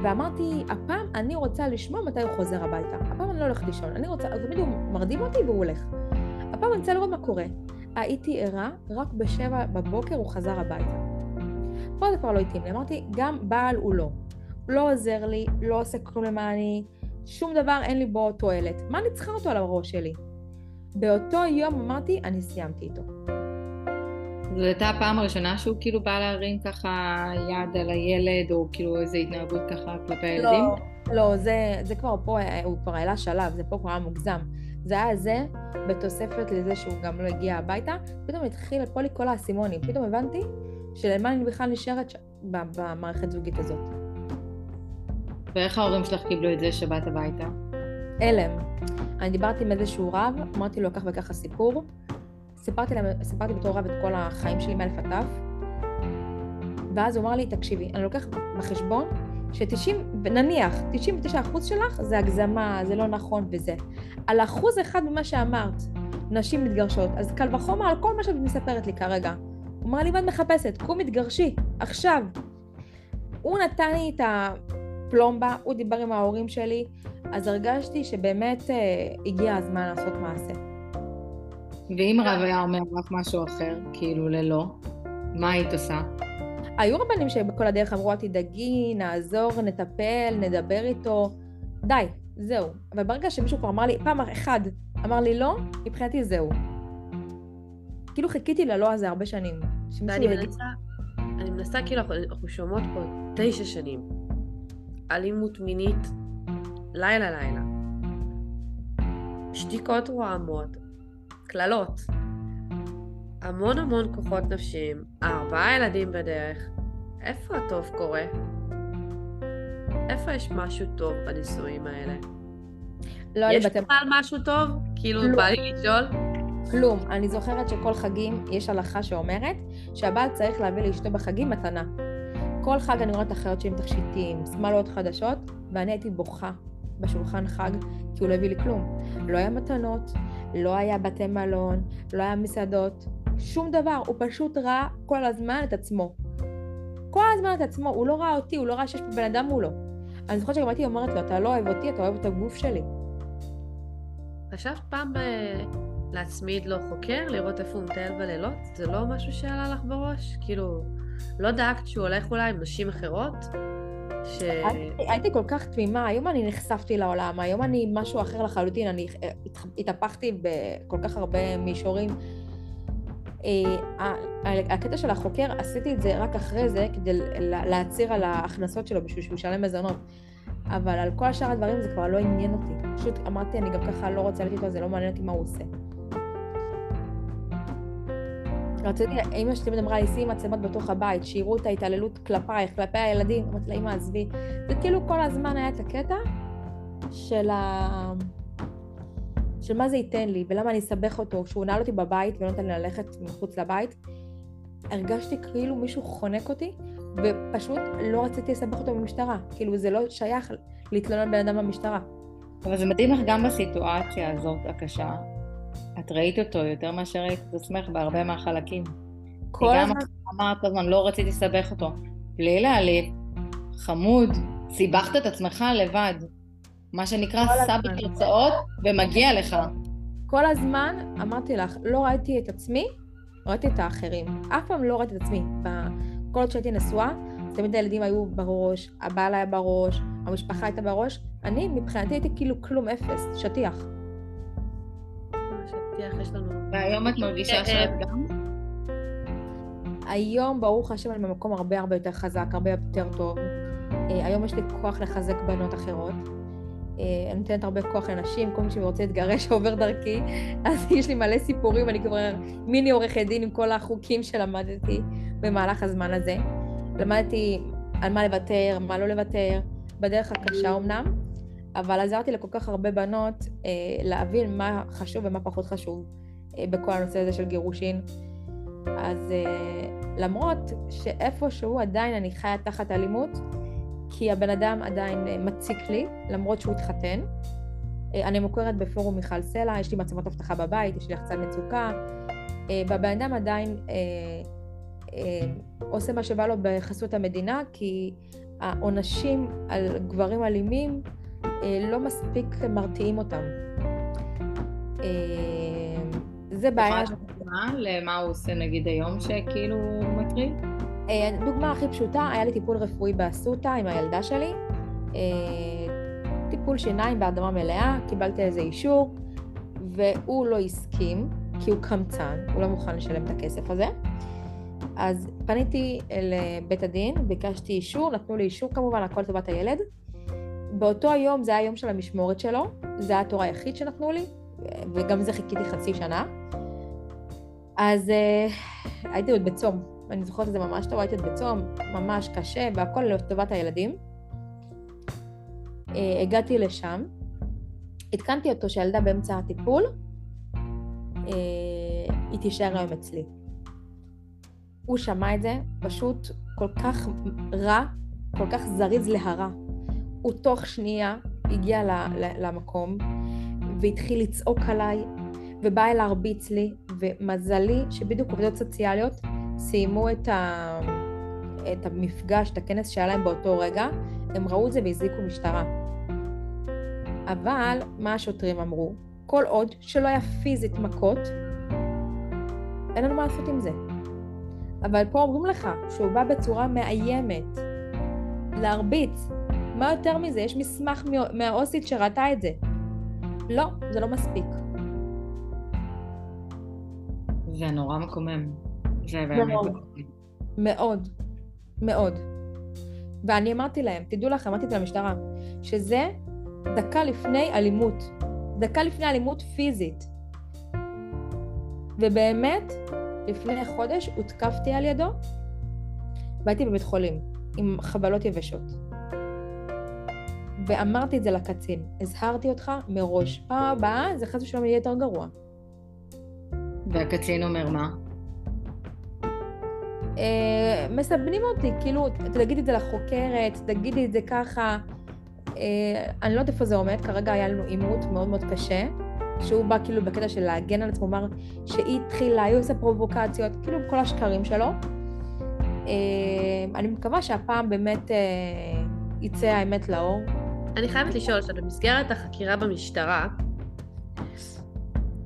ואמרתי, הפעם אני רוצה לשמוע מתי הוא חוזר הביתה. הפעם אני לא הולכת לישון, אני רוצה, תמיד הוא מרדים אותי והוא הולך. הפעם אני רוצה לראות מה קורה. הייתי ערה, רק בשבע בבוקר הוא חזר הביתה. פה זה כבר לא התאים לי, אמרתי, גם בעל הוא לא. לא עוזר לי, לא עושה כלום למעני, שום דבר אין לי בו תועלת. מה אני צריכה אותו על הראש שלי? באותו יום אמרתי, אני סיימתי איתו. זו הייתה הפעם הראשונה שהוא כאילו בא להרים ככה יד על הילד, או כאילו איזו התנהגות ככה כלפי הילדים? לא, לא, זה, זה כבר פה, הוא כבר העלה שלב, זה פה כבר היה מוגזם. זה היה זה, בתוספת לזה שהוא גם לא הגיע הביתה, פתאום התחיל פה לי כל האסימונים, פתאום הבנתי שלמה אני בכלל נשארת. במערכת זוגית הזאת. ואיך ההורים שלך קיבלו את זה שבאת הביתה? הלם. אני דיברתי עם איזשהו רב, אמרתי לו כך וככה סיפור, סיפרתי, להם, סיפרתי בתור רב את כל החיים שלי מאלף עד תף, ואז הוא אמר לי, תקשיבי, אני לוקח בחשבון ש-90, נניח, 99% שלך זה הגזמה, זה לא נכון וזה. על אחוז אחד ממה שאמרת, נשים מתגרשות, אז קל וחומר על כל מה שאת מספרת לי כרגע. הוא אמר לי, מה את מחפשת? קום מתגרשי, עכשיו. הוא נתן לי את הפלומבה, הוא דיבר עם ההורים שלי, אז הרגשתי שבאמת אה, הגיע הזמן לעשות מעשה. ואם רב היה אומר רק משהו אחר, כאילו ללא, מה היית עושה? היו רבנים שבכל הדרך אמרו, אל תדאגי, נעזור, נטפל, נדבר איתו, די, זהו. אבל ברגע שמישהו כבר אמר לי, פעם אחד אמר לי לא, מבחינתי זהו. כאילו חיכיתי ללא הזה הרבה שנים. ואני מנסה, אני מנסה, כאילו, אנחנו שומעות פה תשע שנים. אלימות מינית, לילה לילה. שתיקות רועמות, קללות. המון המון כוחות נפשיים, ארבעה ילדים בדרך. איפה הטוב קורה? איפה יש משהו טוב בנישואים האלה? לא, יש בכלל בתם... משהו טוב? כאילו, לא. בא לי לשאול? כלום. אני זוכרת שכל חגים יש הלכה שאומרת שהבעל צריך להביא לאשתו בחגים מתנה. כל חג אני רואה את החיות שלי עם תכשיטים, שמאלות חדשות, ואני הייתי בוכה בשולחן חג, כי הוא לא הביא לי כלום. לא היה מתנות, לא היה בתי מלון, לא היה מסעדות, שום דבר, הוא פשוט ראה כל הזמן את עצמו. כל הזמן את עצמו, הוא לא ראה אותי, הוא לא ראה שיש פה בן אדם מולו. אני זוכרת שגם הייתי אומרת לו, אתה לא אוהב אותי, אתה אוהב את הגוף שלי. חשבת פעם אה, להצמיד לו חוקר, לראות איפה הוא מטייל בלילות? זה לא משהו שעלה לך בראש? כאילו, לא דאגת שהוא הולך אולי עם נשים אחרות? ש... הייתי, הייתי כל כך תמימה, היום אני נחשפתי לעולם, היום אני משהו אחר לחלוטין, אני אה, הת- התהפכתי בכל כך הרבה מישורים. אה, הקטע של החוקר, עשיתי את זה רק אחרי זה, כדי להצהיר על ההכנסות שלו בשביל שהוא ישלם מזונות. אבל על כל השאר הדברים זה כבר לא עניין אותי. פשוט אמרתי, אני גם ככה לא רוצה להיות איתו, זה לא מעניין אותי מה הוא עושה. רציתי, אמא שלי תמיד אמרה לי, שימי מצלמות בתוך הבית, שיראו את ההתעללות כלפייך, כלפי הילדים. אמרתי לה, אמא, עזבי. זה כאילו כל הזמן היה את הקטע של ה... של מה זה ייתן לי, ולמה אני אסבך אותו, שהוא נעל אותי בבית ולא נותן לי ללכת מחוץ לבית. הרגשתי כאילו מישהו חונק אותי, ופשוט לא רציתי לסבך אותו במשטרה. כאילו, זה לא שייך להתלונן בן אדם במשטרה. אבל זה מדהים לך גם בסיטואציה הזאת הקשה. את ראית אותו יותר מאשר ראית את עצמך בהרבה מהחלקים. כל כי גם הזמן, אמרת הזמן, לא רציתי לסבך אותו. בלי להעליב, חמוד, סיבכת את עצמך לבד. מה שנקרא, הזמן. בתוצאות ומגיע לך. כל הזמן אמרתי לך, לא ראיתי את עצמי, ראיתי את האחרים. אף פעם לא ראיתי את עצמי. כל עוד שהייתי נשואה, תמיד הילדים היו בראש, הבעל היה בראש, המשפחה הייתה בראש. אני, מבחינתי הייתי כאילו כלום אפס, שטיח. שטיח יש לנו... והיום את מרגישה אה, שאת גם? היום, ברוך השם, אני במקום הרבה הרבה יותר חזק, הרבה יותר טוב. אה, היום יש לי כוח לחזק בנות אחרות. אה, אני נותנת הרבה כוח לנשים, כל מי שרוצה להתגרש עובר דרכי, אז יש לי מלא סיפורים, אני כבר מיני עורכת דין עם כל החוקים שלמדתי במהלך הזמן הזה. למדתי על מה לוותר, מה לא לוותר, בדרך הקשה אמנם, אבל עזרתי לכל כך הרבה בנות אה, להבין מה חשוב ומה פחות חשוב אה, בכל הנושא הזה של גירושין. אז אה, למרות שאיפשהו עדיין אני חיה תחת אלימות, כי הבן אדם עדיין אה, מציק לי, למרות שהוא התחתן. אה, אני מוכרת בפורום מיכל סלע, יש לי מצלמות אבטחה בבית, יש לי לחצן מצוקה, אה, והבן אדם עדיין אה, אה, עושה מה שבא לו בחסות המדינה, כי העונשים על גברים אלימים לא מספיק מרתיעים אותם. אה, זה בעיה. דוגמה למה הוא עושה נגיד היום שכאילו מטריד? אה, הדוגמה הכי פשוטה, היה לי טיפול רפואי באסותא עם הילדה שלי. אה, טיפול שיניים בהרדמה מלאה, קיבלתי איזה אישור, והוא לא הסכים, כי הוא קמצן, הוא לא מוכן לשלם את הכסף הזה. אז פניתי לבית הדין, ביקשתי אישור, נתנו לי אישור כמובן, הכל טובת הילד. באותו היום, זה היה היום של המשמורת שלו, זה היה התור היחיד שנתנו לי, וגם זה חיכיתי חצי שנה. אז אה, הייתי עוד בצום, אני זוכרת את זה ממש טוב, הייתי עוד בצום, ממש קשה, והכל לטובת הילדים. אה, הגעתי לשם, עדכנתי אותו שהילדה באמצע הטיפול, אה, היא תישאר היום אצלי. הוא שמע את זה, פשוט כל כך רע, כל כך זריז להרע. הוא תוך שנייה הגיע למקום והתחיל לצעוק עליי ובא אל להרביץ לי, ומזלי שבדיוק עובדות סוציאליות סיימו את, ה... את המפגש, את הכנס שהיה להם באותו רגע, הם ראו את זה והזעיקו משטרה. אבל מה השוטרים אמרו? כל עוד שלא היה פיזית מכות, אין לנו מה לעשות עם זה. אבל פה אומרים לך שהוא בא בצורה מאיימת, להרביץ. מה יותר מזה? יש מסמך מה- מהאוסית שראתה את זה. לא, זה לא מספיק. זה נורא מקומם. זה באמת מאוד. מקומם. מאוד, מאוד. ואני אמרתי להם, תדעו לכם, אמרתי את זה למשטרה, שזה דקה לפני אלימות. דקה לפני אלימות פיזית. ובאמת, לפני חודש הותקפתי על ידו, והייתי בבית חולים, עם חבלות יבשות. ואמרתי את זה לקצין, הזהרתי אותך מראש. פעם הבאה זה חס ושלום יהיה יותר גרוע. והקצין אומר מה? אה, מסבנים אותי, כאילו, תגידי את זה לחוקרת, תגידי את זה ככה. אה, אני לא יודעת איפה זה עומד, כרגע היה לנו עימות מאוד מאוד קשה. שהוא בא כאילו בקטע של להגן על עצמו, אמר שהיא התחילה, היא עושה פרובוקציות, כאילו כל השקרים שלו. אה, אני מקווה שהפעם באמת אה, יצא האמת לאור. אני חייבת לשאול, שאת במסגרת החקירה במשטרה,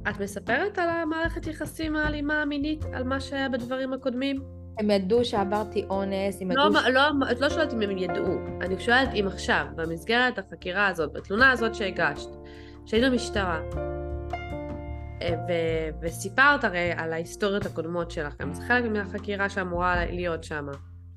את מספרת על המערכת יחסים האלימה המינית, על מה שהיה בדברים הקודמים? הם ידעו שעברתי אונס, הם לא, ידעו... ש... לא, את לא שואלת אם הם ידעו, אני שואלת אם עכשיו, במסגרת החקירה הזאת, בתלונה הזאת שהגשת, שהיית במשטרה, אה, ו- וסיפרת הרי על ההיסטוריות הקודמות שלכם, זה חלק מהחקירה שאמורה להיות שם.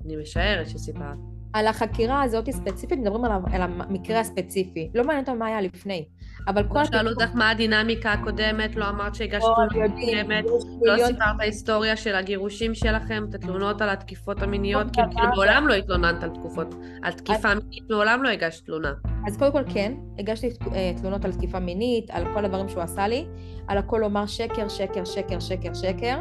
אני משערת שסיפרת. על החקירה הזאת ספציפית, מדברים על, על המקרה הספציפי. לא מעניין אותם מה היה לפני. אבל כל... לא שאלו אותך מה הדינמיקה הקודמת, לא אמרת שהגשת לא, יודעים, קודמת, לא מיליון- סיפרת היסטוריה של הגירושים שלכם, את התלונות על התקיפות המיניות, כאילו דבר. כאילו מעולם לא התלוננת על תקופות, על תקיפה מינית, מעולם לא הגשת תלונה. אז קודם כל כן, הגשתי אה, תלונות על תקיפה מינית, על כל הדברים שהוא עשה לי, על הכל לומר שקר, שקר, שקר, שקר, שקר.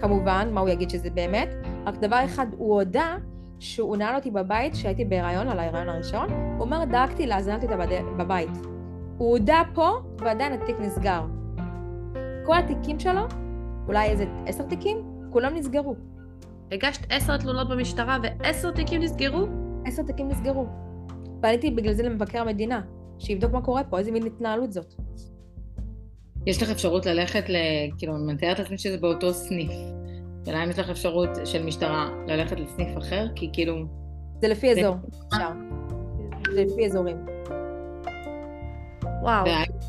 כמובן, מה הוא יגיד שזה באמת? רק דבר אחד, הוא הודה שהוא נעל אותי בבית כשהייתי בהיריון, על ההיריון הראשון, הוא אומר, דאגתי להזנת אותה בד- בבית. הוא הודה פה, ועדיין התיק נסגר. כל התיקים שלו, אולי איזה עשר תיקים, כולם נסגרו. הגשת עשר תלונות במשטרה ועשר תיקים נסגרו? עשר תיקים נסגרו. פניתי בגלל זה למבקר המדינה, שיבדוק מה קורה פה, איזה מין התנהלות זאת. יש לך אפשרות ללכת ל... כאילו, אני מתארת לעצמי שזה באותו סניף. השאלה אם יש לך אפשרות של משטרה ללכת לסניף אחר, כי כאילו... זה לפי אזור, אפשר. זה לפי אזורים. וואו.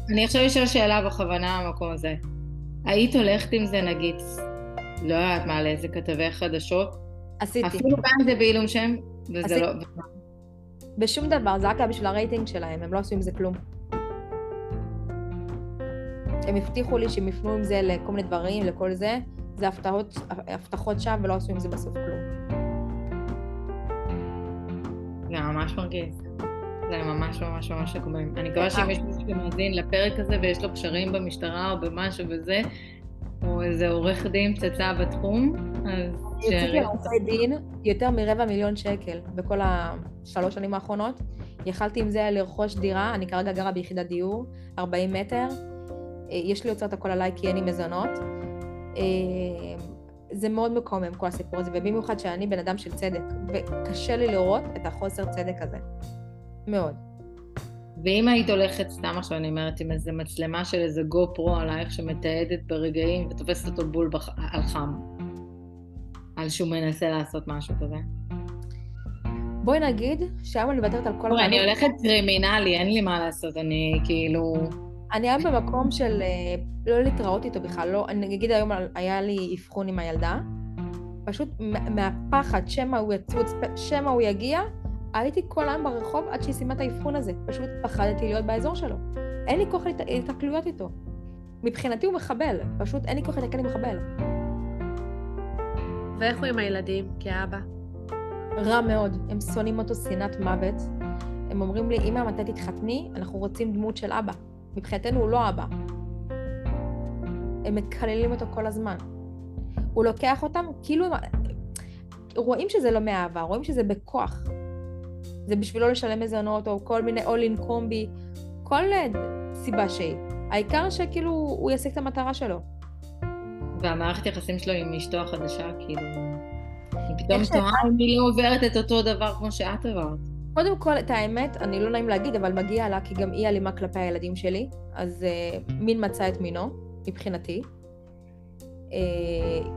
אני עכשיו אשאל שאלה בכוונה במקום הזה. היית הולכת עם זה, נגיד, לא יודעת מה, לאיזה כתבי חדשות? עשיתי. אפילו גם אם זה בעילום שם, וזה עשיתי. לא... בשום דבר, זה רק היה בשביל הרייטינג שלהם, הם לא עשו עם זה כלום. הם הבטיחו לי שהם יפנו עם זה לכל מיני דברים, לכל זה. זה הבטחות, הבטחות שווא ולא עשו עם זה בסוף כלום. זה ממש מרגיז. זה ממש ממש ממש מקומם. אני מקווה שאם יש מישהו שמאזין לפרק הזה ויש לו קשרים במשטרה או במשהו וזה, או איזה עורך דין פצצה בתחום, אז יוצאתי. לעורכי דין יותר מרבע מיליון שקל בכל השלוש שנים האחרונות. יכלתי עם זה לרכוש דירה, אני כרגע גרה ביחידת דיור, 40 מטר. אה, יש לי הוצאות הכל עליי כי אין לי מזונות. אה, זה מאוד מקומם כל הסיפור הזה, ובמיוחד שאני בן אדם של צדק, וקשה לי לראות את החוסר צדק הזה. מאוד. ואם היית הולכת, סתם עכשיו אני אומרת, עם איזה מצלמה של איזה גו פרו עלייך שמתעדת ברגעים ותופסת אותו בול בח... על חם, על שהוא מנסה לעשות משהו כזה. בואי נגיד שהיום אני מוותרת על כל תראה, אני. הולכת קרימינלי, אין לי מה לעשות, אני כאילו... אני היום במקום של אה, לא להתראות איתו בכלל, לא, אני אגיד היום היה לי אבחון עם הילדה, פשוט מה- מהפחד שמא הוא יצוץ, שמא הוא יגיע, הייתי כל היום ברחוב עד שהיא סיימה את האבחון הזה, פשוט פחדתי להיות באזור שלו. אין לי כוח להת- להתקלויות איתו. מבחינתי הוא מחבל, פשוט אין לי כוח להתקל עם מחבל. ואיך הוא עם הילדים, כאבא? רע מאוד, הם שונאים אותו שנאת מוות. הם אומרים לי, אמא, מתי תתחתני? אנחנו רוצים דמות של אבא. מבחינתנו הוא לא אבא. הם מקללים אותו כל הזמן. הוא לוקח אותם, כאילו... הם- רואים שזה לא מאהבה, רואים שזה בכוח. זה בשבילו לשלם מזונות, או כל מיני אולין קומבי, כל אה, סיבה שהיא. העיקר שכאילו הוא ישיג את המטרה שלו. והמערכת יחסים שלו עם אשתו החדשה, כאילו... היא פתאום תוהה אם היא לא עוברת את אותו דבר כמו שאת עברת. קודם כל, את האמת, אני לא נעים להגיד, אבל מגיע לה, כי גם היא אלימה כלפי הילדים שלי, אז uh, מין מצא את מינו, מבחינתי. Uh,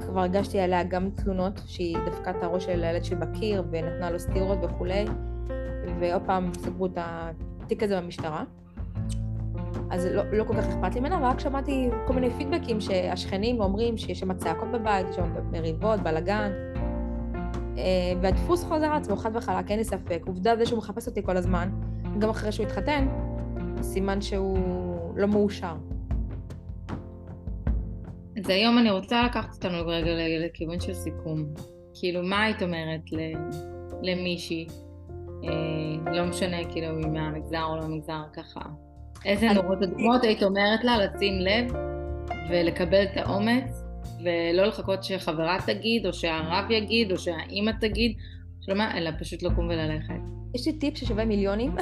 כבר הגשתי עליה גם תלונות, שהיא דפקה את הראש של הילד שבקיר ונתנה לו סטירות וכולי, ועוד פעם סגרו את התיק הזה במשטרה. אז לא, לא כל כך אכפת לי ממנה, רק שמעתי כל מיני פידבקים שהשכנים אומרים שיש שם צעקות בבית, יש שם מריבות, בלאגן. אה, והדפוס חוזר על עצמו, חד וחלק, אין לי ספק. עובדה זה שהוא מחפש אותי כל הזמן, גם אחרי שהוא התחתן, סימן שהוא לא מאושר. אז היום אני רוצה לקחת אותנו רגע לכיוון של סיכום. כאילו, מה היית אומרת למישהי, אה, לא משנה כאילו אם מהמגזר או לא מהמגזר, ככה, איזה נורות אדומות היית אומרת לה לשים לב ולקבל את האומץ, ולא לחכות שחברה תגיד, או שהרב יגיד, או שהאימא תגיד, שלמה, אלא פשוט לקום וללכת. יש לי טיפ ששווה מיליונים.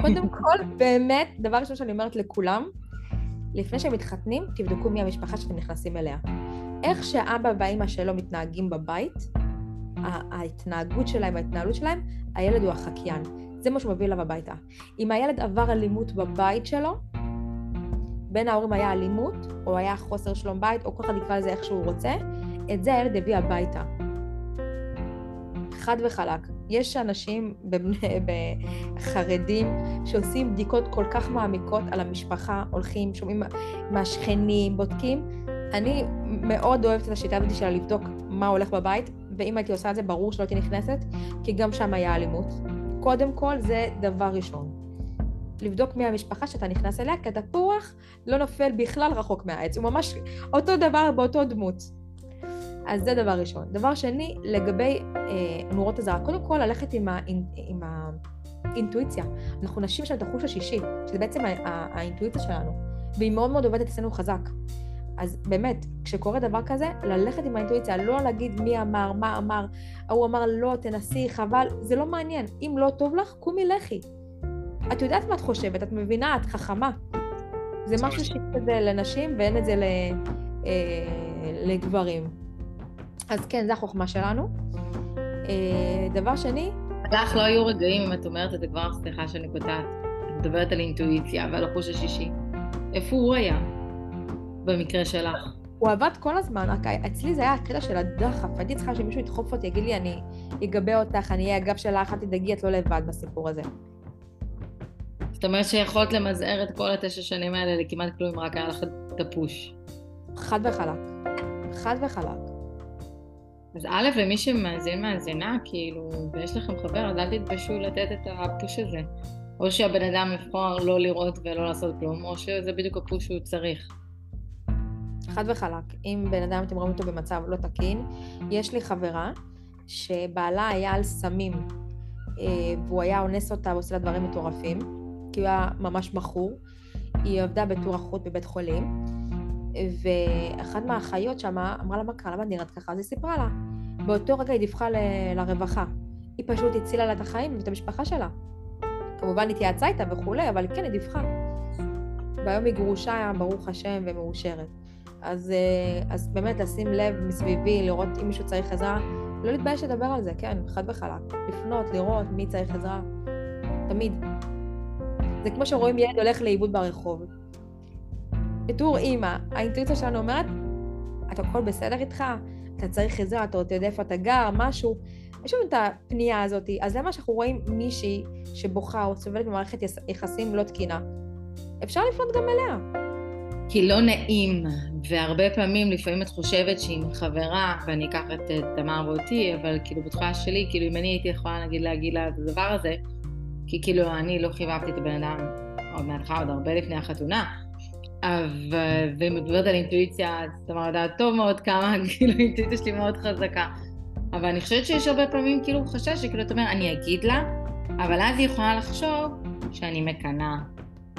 קודם כל, באמת, דבר ראשון שאני אומרת לכולם, לפני שהם מתחתנים, תבדקו מי המשפחה שאתם נכנסים אליה. איך שאבא ואימא שלו מתנהגים בבית, ההתנהגות שלהם, ההתנהלות שלהם, הילד הוא החקיין. זה מה שהוא מביא אליו הביתה. אם הילד עבר אלימות בבית שלו, בין ההורים היה אלימות, או היה חוסר שלום בית, או כל אחד יקרא לזה איך שהוא רוצה, את זה הילד הביא הביתה. חד וחלק. יש אנשים חרדים שעושים בדיקות כל כך מעמיקות על המשפחה, הולכים, שומעים מהשכנים, בודקים. אני מאוד אוהבת את השיטה הזאת של לבדוק מה הולך בבית, ואם הייתי עושה את זה, ברור שלא הייתי נכנסת, כי גם שם היה אלימות. קודם כל, זה דבר ראשון. לבדוק מי המשפחה שאתה נכנס אליה, כי התפוח לא נופל בכלל רחוק מהעץ, הוא ממש אותו דבר באותו דמות. אז זה דבר ראשון. דבר שני, לגבי אה, נורות אזהרה, קודם כל ללכת עם, ה, עם, עם האינטואיציה. אנחנו נשים שם את החוש השישי, שזה בעצם האינטואיציה שלנו, והיא מאוד מאוד עובדת אצלנו חזק. אז באמת, כשקורה דבר כזה, ללכת עם האינטואיציה, לא להגיד מי אמר, מה אמר, ההוא אמר לא, תנסי, חבל, זה לא מעניין. אם לא טוב לך, קומי לכי. את יודעת מה את חושבת, את מבינה, את חכמה. זה משהו שיש את זה לנשים ואין את זה אה, לגברים. אז כן, זו החוכמה שלנו. אה, דבר שני... לך לא היו רגעים, אם את אומרת את זה כבר, סליחה שאני קוטעת. את מדברת על אינטואיציה ועל החוש השישי. איפה הוא היה במקרה שלך? הוא עבד כל הזמן, רק אצלי זה היה הקטע של הדחף. הייתי צריכה שמישהו ידחוף אותי, יגיד לי, אני אגבה אותך, אני אהיה הגב שלך, אל תדאגי, את לא לבד בסיפור הזה. זאת אומרת שיכולת למזער את כל התשע שנים האלה לכמעט כלום רק היה לך את הפוש. חד וחלק. חד וחלק. אז א', למי שמאזין מאזינה, כאילו, ויש לכם חבר, אז אל תתביישו לתת את הפוש הזה. או שהבן אדם יבחר לא לראות ולא לעשות כלום, או שזה בדיוק הפוש שהוא צריך. חד וחלק. אם בן אדם, אתם רואים אותו במצב לא תקין, יש לי חברה שבעלה היה על סמים, אה, והוא היה אונס אותה ועושה לה דברים מטורפים, כי הוא היה ממש מכור. היא עבדה בתור אחות בבית חולים, ואחת מהאחיות שמה אמרה לה מה קרה, למה נראית ככה? אז היא סיפרה לה. באותו רגע היא דיווחה ל... לרווחה. היא פשוט הצילה לה את החיים ואת המשפחה שלה. כמובן התייעצה איתה וכולי, אבל כן, היא דיווחה. והיום היא גרושה, ברוך השם, ומאושרת. אז, אה, אז באמת לשים לב מסביבי, לראות אם מישהו צריך עזרה, לא להתבייש לדבר על זה, כן, חד וחלק. לפנות, לראות מי צריך עזרה, תמיד. זה כמו שרואים ילד הולך לאיבוד ברחוב. בתור אימא, האינטואיציה שלנו אומרת, אתה הכל בסדר איתך? אתה צריך עזרה, אתה יודע איפה אתה גר, משהו. יש לנו את הפנייה הזאת, אז למה שאנחנו רואים מישהי שבוכה או סובלת במערכת יחסים לא תקינה? אפשר לפנות גם אליה. כי לא נעים, והרבה פעמים, לפעמים את חושבת שעם חברה, ואני אקח את תמר ואותי, אבל כאילו בתחושה שלי, כאילו אם אני הייתי יכולה נגיד להגיד לה את הדבר הזה, כי כאילו אני לא חיבבתי את הבן אדם עוד מהתחלה, עוד הרבה לפני החתונה, אבל, ואם מדברת על אינטואיציה, אז תמר יודעת טוב מאוד כמה, כאילו האינטואיציה שלי מאוד חזקה. אבל אני חושבת שיש הרבה פעמים כאילו חשש שכאילו אתה אומר, אני אגיד לה, אבל אז היא יכולה לחשוב שאני מקנאה.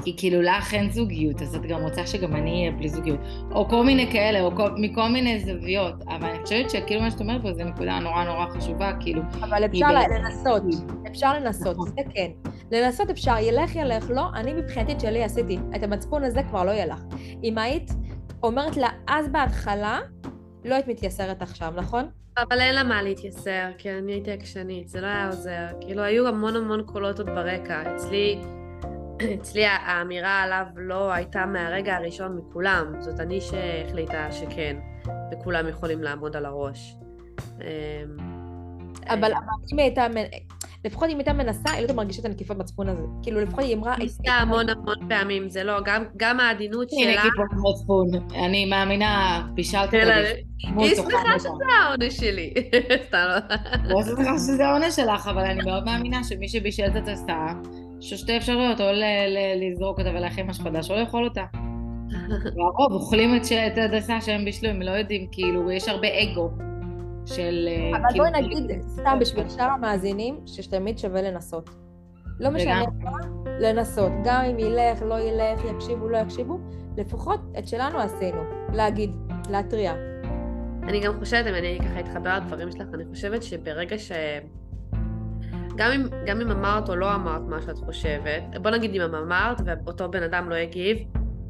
כי כאילו לך אין זוגיות, אז את גם רוצה שגם אני אהיה בלי זוגיות. או כל מיני כאלה, או כל, מכל מיני זוויות. אבל אני חושבת שכאילו מה שאת אומרת פה זה נקודה נורא נורא חשובה, כאילו... אבל אפשר לנסות, אפשר לנסות, זה כן. לנסות אפשר, ילך ילך, לא, אני מבחינתי את שלי עשיתי. את המצפון הזה כבר לא יהיה לך. אם היית אומרת לה אז בהתחלה, לא היית מתייסרת עכשיו, נכון? אבל אין לה מה להתייסר, כי אני הייתי עקשנית, זה לא היה עוזר. כאילו, היו המון המון קולות עוד ברקע. אצלי, אצלי האמירה עליו לא הייתה מהרגע הראשון מכולם. זאת אני שהחליטה שכן, וכולם יכולים לעמוד על הראש. אמ, אבל אם היא הייתה... לפחות אם הייתה מנסה, היא לא הייתה מרגישה את הנקיפות מצפון הזה. כאילו, לפחות היא אמרה... היא ניסתה המון המון פעמים, זה לא, גם העדינות שלה... הנה נקיפות מצפון, אני מאמינה, פישלת את זה. היא שמחה שזה העונש שלי. סתם לא. שמחה שזה העונש שלך, אבל אני מאוד מאמינה שמי שבישל את הטסטה, יש שתי אפשרויות, או לזרוק אותה ולהכין משהו חדש, או לאכול אותה. והרוב אוכלים את הדסה שהם בישלו, הם לא יודעים, כאילו, יש הרבה אגו. של... אה, אבל כאילו... בואי נגיד, סתם בשביל שאר המאזינים, שתמיד שווה לנסות. לא משנה מה, לנסות. גם אם ילך, לא ילך, יקשיבו, לא יקשיבו, לפחות את שלנו עשינו. להגיד, להתריע. אני גם חושבת, אם אני ככה אתחבר לדברים שלך, אני חושבת שברגע ש... גם אם, גם אם אמרת או לא אמרת מה שאת חושבת, בוא נגיד אם אמרת ואותו בן אדם לא הגיב,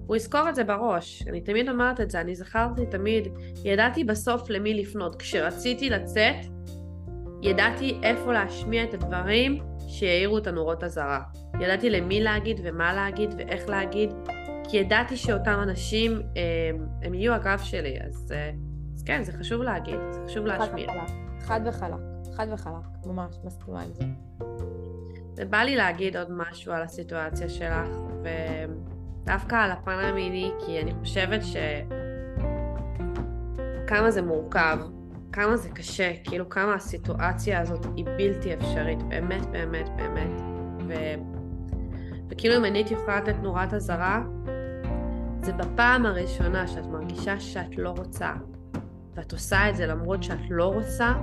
הוא יזכור את זה בראש. אני תמיד אומרת את זה, אני זכרתי תמיד, ידעתי בסוף למי לפנות. כשרציתי לצאת, ידעתי איפה להשמיע את הדברים שיעירו את הנורות אזהרה. ידעתי למי להגיד ומה להגיד ואיך להגיד, כי ידעתי שאותם אנשים, הם, הם יהיו הגב שלי, אז, אז כן, זה חשוב להגיד, זה חשוב להשמיע. חד וחלק, חד וחלק, ממש מסכימה עם זה. ובא לי להגיד עוד משהו על הסיטואציה שלך, ודווקא על הפן המיני, כי אני חושבת ש... כמה זה מורכב, כמה זה קשה, כאילו כמה הסיטואציה הזאת היא בלתי אפשרית, באמת, באמת, באמת. ו... וכאילו אם אני הייתי יכולה לתת נורת אזהרה, זה בפעם הראשונה שאת מרגישה שאת לא רוצה, ואת עושה את זה למרות שאת לא רוצה,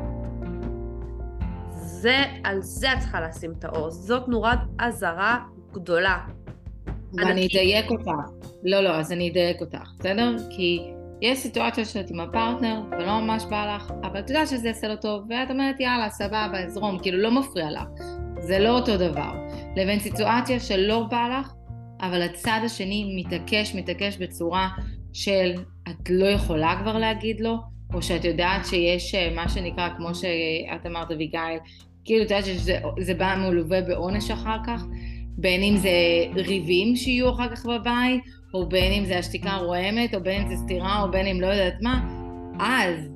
זה, על זה את צריכה לשים את האור. זאת נורת אזהרה גדולה. ואני אדייק אותך. לא, לא, אז אני אדייק אותך, בסדר? כי יש סיטואציה שאת עם הפרטנר ולא ממש בא לך, אבל את יודעת שזה יעשה לו טוב, ואת אומרת יאללה, סבבה, אזרום, כאילו לא מפריע לך. זה לא אותו דבר. לבין סיטואציה שלא בא לך, אבל הצד השני מתעקש, מתעקש בצורה של את לא יכולה כבר להגיד לו, או שאת יודעת שיש אה, מה שנקרא, כמו שאת אמרת אביגיל, כאילו את יודעת שזה בא מלווה בעונש אחר כך, בין אם זה ריבים שיהיו אחר כך בבית, או בין אם זה השתיקה הרועמת, או בין אם זה סתירה, או בין אם לא יודעת מה, אז,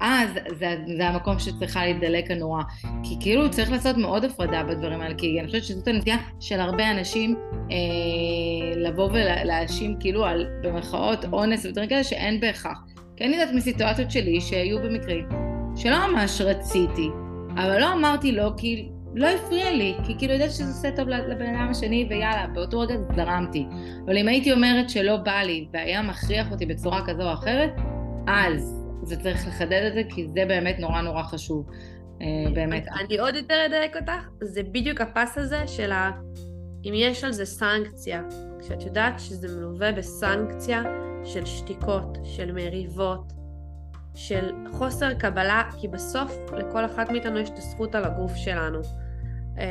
אז זה, זה המקום שצריכה להידלק הנורה. כי כאילו צריך לעשות מאוד הפרדה בדברים האלה, כי אני חושבת שזאת הנטייה של הרבה אנשים אה, לבוא ולהאשים כאילו על, במרכאות, אונס ודברים כאלה שאין בהכרח. כי אני יודעת מסיטואציות שלי שהיו במקרים שלא ממש רציתי, אבל לא אמרתי לא כי לא הפריע לי, כי כאילו ידעתי שזה עושה טוב לבן אדם השני ויאללה, באותו רגע זרמתי. אבל אם הייתי אומרת שלא בא לי והיה מכריח אותי בצורה כזו או אחרת, אז זה צריך לחדד את זה, כי זה באמת נורא נורא חשוב. אה, באמת. אני עוד יותר אדייק אותך, זה בדיוק הפס הזה של ה... אם יש על זה סנקציה, כשאת יודעת שזה מלווה בסנקציה של שתיקות, של מריבות, של חוסר קבלה, כי בסוף לכל אחת מאיתנו יש את הזכות על הגוף שלנו. אמ,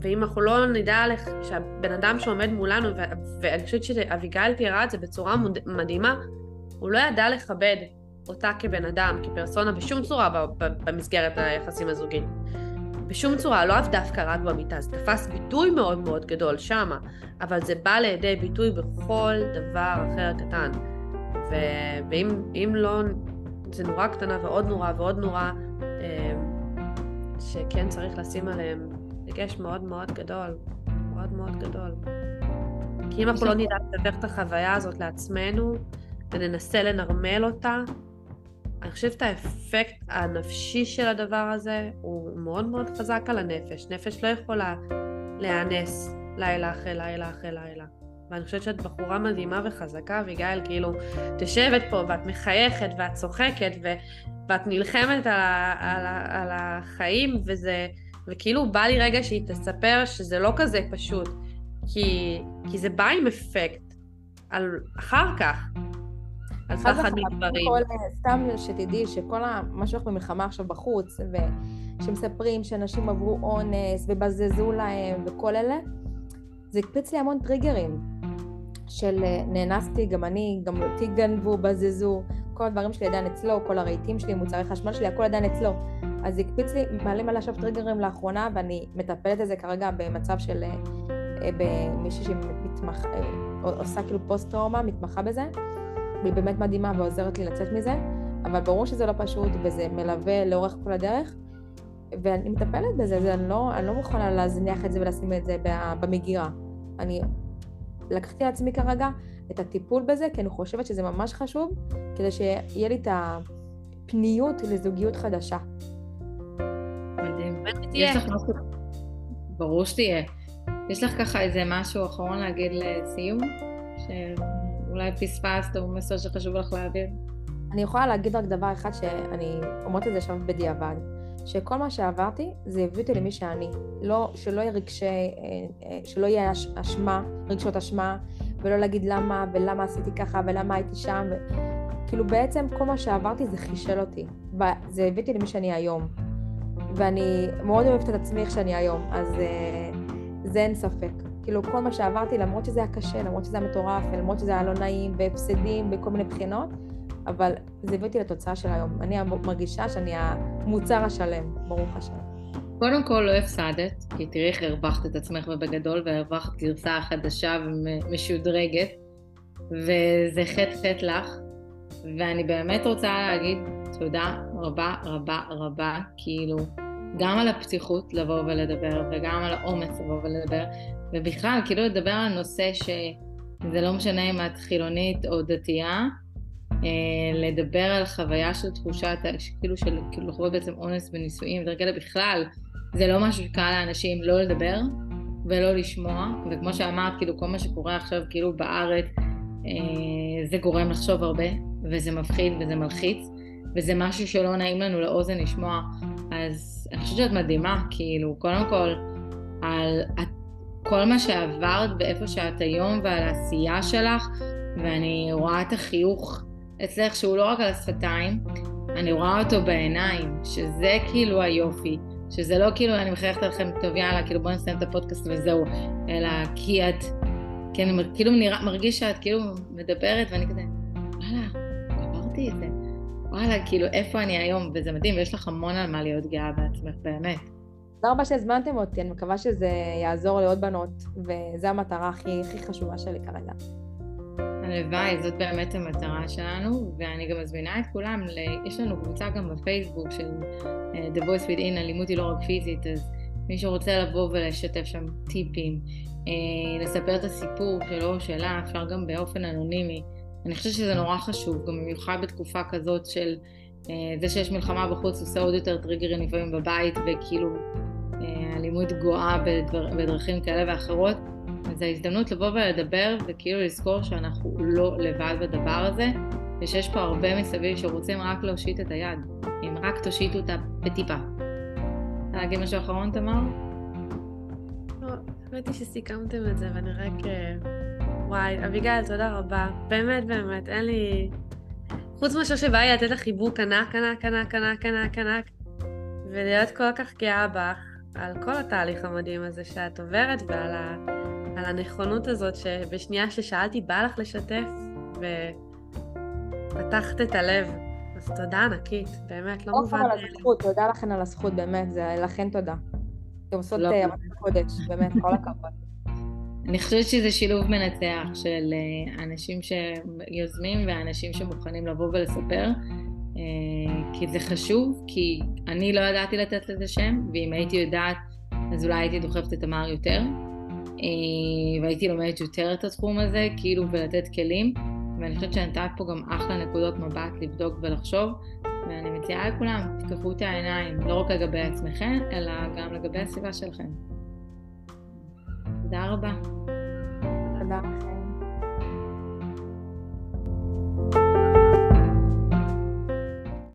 ואם אנחנו לא נדע לך, שהבן אדם שעומד מולנו, ואני חושבת שאביגיל תיארה את זה בצורה מדהימה, הוא לא ידע לכבד אותה כבן אדם, כפרסונה, בשום צורה במסגרת היחסים הזוגיים. בשום צורה, לא אף דווקא רק במיטה, זה תפס ביטוי מאוד מאוד גדול שמה, אבל זה בא לידי ביטוי בכל דבר אחר קטן. ו... ואם לא, זה נורא קטנה ועוד נורא ועוד נורא, אמ, שכן צריך לשים עליהם דגש מאוד מאוד גדול, מאוד מאוד גדול. כי אם אנחנו לא נדע לדבר את החוויה הזאת לעצמנו, וננסה לנרמל אותה, אני חושבת האפקט הנפשי של הדבר הזה הוא מאוד מאוד חזק על הנפש. נפש לא יכולה להיאנס לילה אחרי לילה אחרי לילה. ואני חושבת שאת בחורה מדהימה וחזקה, ויגאל כאילו, את יושבת פה ואת מחייכת ואת צוחקת ו... ואת נלחמת על, ה... על, ה... על החיים, וזה... וכאילו בא לי רגע שהיא תספר שזה לא כזה פשוט, כי, כי זה בא עם אפקט על אחר כך. על פחד מדברים. סתם שתדעי שכל מה שהולך במלחמה עכשיו בחוץ, ושמספרים שאנשים עברו אונס ובזזו להם וכל אלה, זה הקפיץ לי המון טריגרים של אה, נאנסתי, גם אני, גם אותי גנבו, בזזו, כל הדברים שלי עדיין אצלו, כל הרהיטים שלי, מוצרי חשמל שלי, הכל עדיין אצלו. אז הקפיץ לי, מעלים עליי עכשיו טריגרים לאחרונה, ואני מטפלת בזה כרגע במצב של אה, אה, במישהי שעושה כאילו פוסט טראומה, מתמחה בזה. והיא באמת מדהימה ועוזרת לי לצאת מזה, אבל ברור שזה לא פשוט וזה מלווה לאורך כל הדרך, ואני מטפלת בזה, זה, אני, לא, אני לא מוכנה להזניח את זה ולשים את זה במגירה. אני לקחתי לעצמי כרגע את הטיפול בזה, כי אני חושבת שזה ממש חשוב, כדי שיהיה לי את הפניות לזוגיות חדשה. מדהים. יש לך משהו... ברור שתהיה. יש לך ככה איזה משהו אחרון להגיד לסיום? ש... אולי פספסת או מסר שחשוב לך להעביר? אני יכולה להגיד רק דבר אחד שאני אומרת את זה עכשיו בדיעבד, שכל מה שעברתי זה הביא אותי למי שאני. לא, שלא יהיה רגשי, אה, אה, שלא יהיה אשמה, רגשות אשמה, ולא להגיד למה ולמה עשיתי ככה ולמה הייתי שם. ו... כאילו בעצם כל מה שעברתי זה חישל אותי, וזה הביא אותי למי שאני היום. ואני מאוד אוהבת את עצמי איך שאני היום, אז אה, זה אין ספק. כאילו כל מה שעברתי, למרות שזה היה קשה, למרות שזה היה מטורף, למרות שזה היה לא נעים, והפסדים בכל מיני בחינות, אבל זה הביא אותי לתוצאה של היום. אני מרגישה שאני המוצר השלם, ברוך השם. קודם כל לא הפסדת, כי תראי איך הרווחת את עצמך ובגדול, והרווחת גרסה חדשה ומשודרגת, וזה חטא חטא לך, ואני באמת רוצה להגיד תודה רבה רבה רבה, כאילו, גם על הפתיחות לבוא ולדבר, וגם על האומץ לבוא ולדבר, ובכלל, כאילו לדבר על נושא שזה לא משנה אם את חילונית או דתייה, לדבר על חוויה של תחושת, כאילו של, כאילו לחוות בעצם אונס בנישואים, וכאלה בכלל, זה לא משהו שקל לאנשים לא לדבר ולא לשמוע, וכמו שאמרת, כאילו כל מה שקורה עכשיו כאילו בארץ, אה, זה גורם לחשוב הרבה, וזה מפחיד וזה מלחיץ, וזה משהו שלא נעים לנו לאוזן לשמוע, אז אני חושבת שאת מדהימה, כאילו, קודם כל, על כל מה שעברת ואיפה שאת היום ועל העשייה שלך, ואני רואה את החיוך אצלך שהוא לא רק על השפתיים, אני רואה אותו בעיניים, שזה כאילו היופי, שזה לא כאילו אני מחייכת עליכם, טוב יאללה, כאילו בואו נסיים את הפודקאסט וזהו, אלא כי את, כי אני כאילו נראה, מרגיש שאת כאילו מדברת ואני כזה, וואלה, עברתי את זה, וואלה, כאילו איפה אני היום, וזה מדהים, ויש לך המון על מה להיות גאה בעצמך, באמת. תודה רבה שהזמנתם אותי, אני מקווה שזה יעזור לעוד בנות, וזו המטרה הכי, הכי חשובה שלי כרגע. הלוואי, זאת באמת המטרה שלנו, ואני גם מזמינה את כולם, ל... יש לנו קבוצה גם בפייסבוק של uh, The Voice Within, אלימות היא לא רק פיזית, אז מי שרוצה לבוא ולשתף שם טיפים, uh, לספר את הסיפור שלו או שלה, אפשר גם באופן אנונימי. אני חושבת שזה נורא חשוב, גם במיוחד בתקופה כזאת של uh, זה שיש מלחמה בחוץ עושה עוד יותר טריגרים לפעמים בבית, וכאילו אלימות גואה בדרכים כאלה ואחרות. אז ההזדמנות לבוא ולדבר וכאילו לזכור שאנחנו לא לבד בדבר הזה ושיש פה הרבה מסביב שרוצים רק להושיט את היד, אם רק תושיטו אותה בטיפה. רוצה להגיד משהו אחרון, תמר? לא, האמת היא שסיכמתם את זה ואני רק... אה, וואי, אביגיל, תודה רבה. באמת, באמת, אין לי... חוץ מאשר שבא לי לתת לך חיבוק ענק, ענק, ענק, ענק, ענק, ענק, ולהיות כל כך גאה בך על כל התהליך המדהים הזה שאת עוברת ועל ה... על הנכונות הזאת שבשנייה ששאלתי בא לך לשתף ופתחת את הלב. אז תודה ענקית, באמת, לא מובן. על הזכות, תודה לכן על הזכות, באמת, זה לכן תודה. אתם עושות לא. עבודת קודש, באמת, כל הכבוד. אני חושבת שזה שילוב מנצח של אה, אנשים שיוזמים ואנשים שמוכנים לבוא ולספר, אה, כי זה חשוב, כי אני לא ידעתי לתת לזה שם, ואם הייתי יודעת, אז אולי הייתי דוחפת את תמר יותר, אה, אה, והייתי לומדת יותר את התחום הזה, כאילו, ולתת כלים. ואני חושבת שנתת פה גם אחלה נקודות מבט לבדוק ולחשוב, ואני מציעה לכולם, תפקחו את העיניים, לא רק לגבי עצמכם, אלא גם לגבי הסביבה שלכם. תודה רבה. תודה לכם.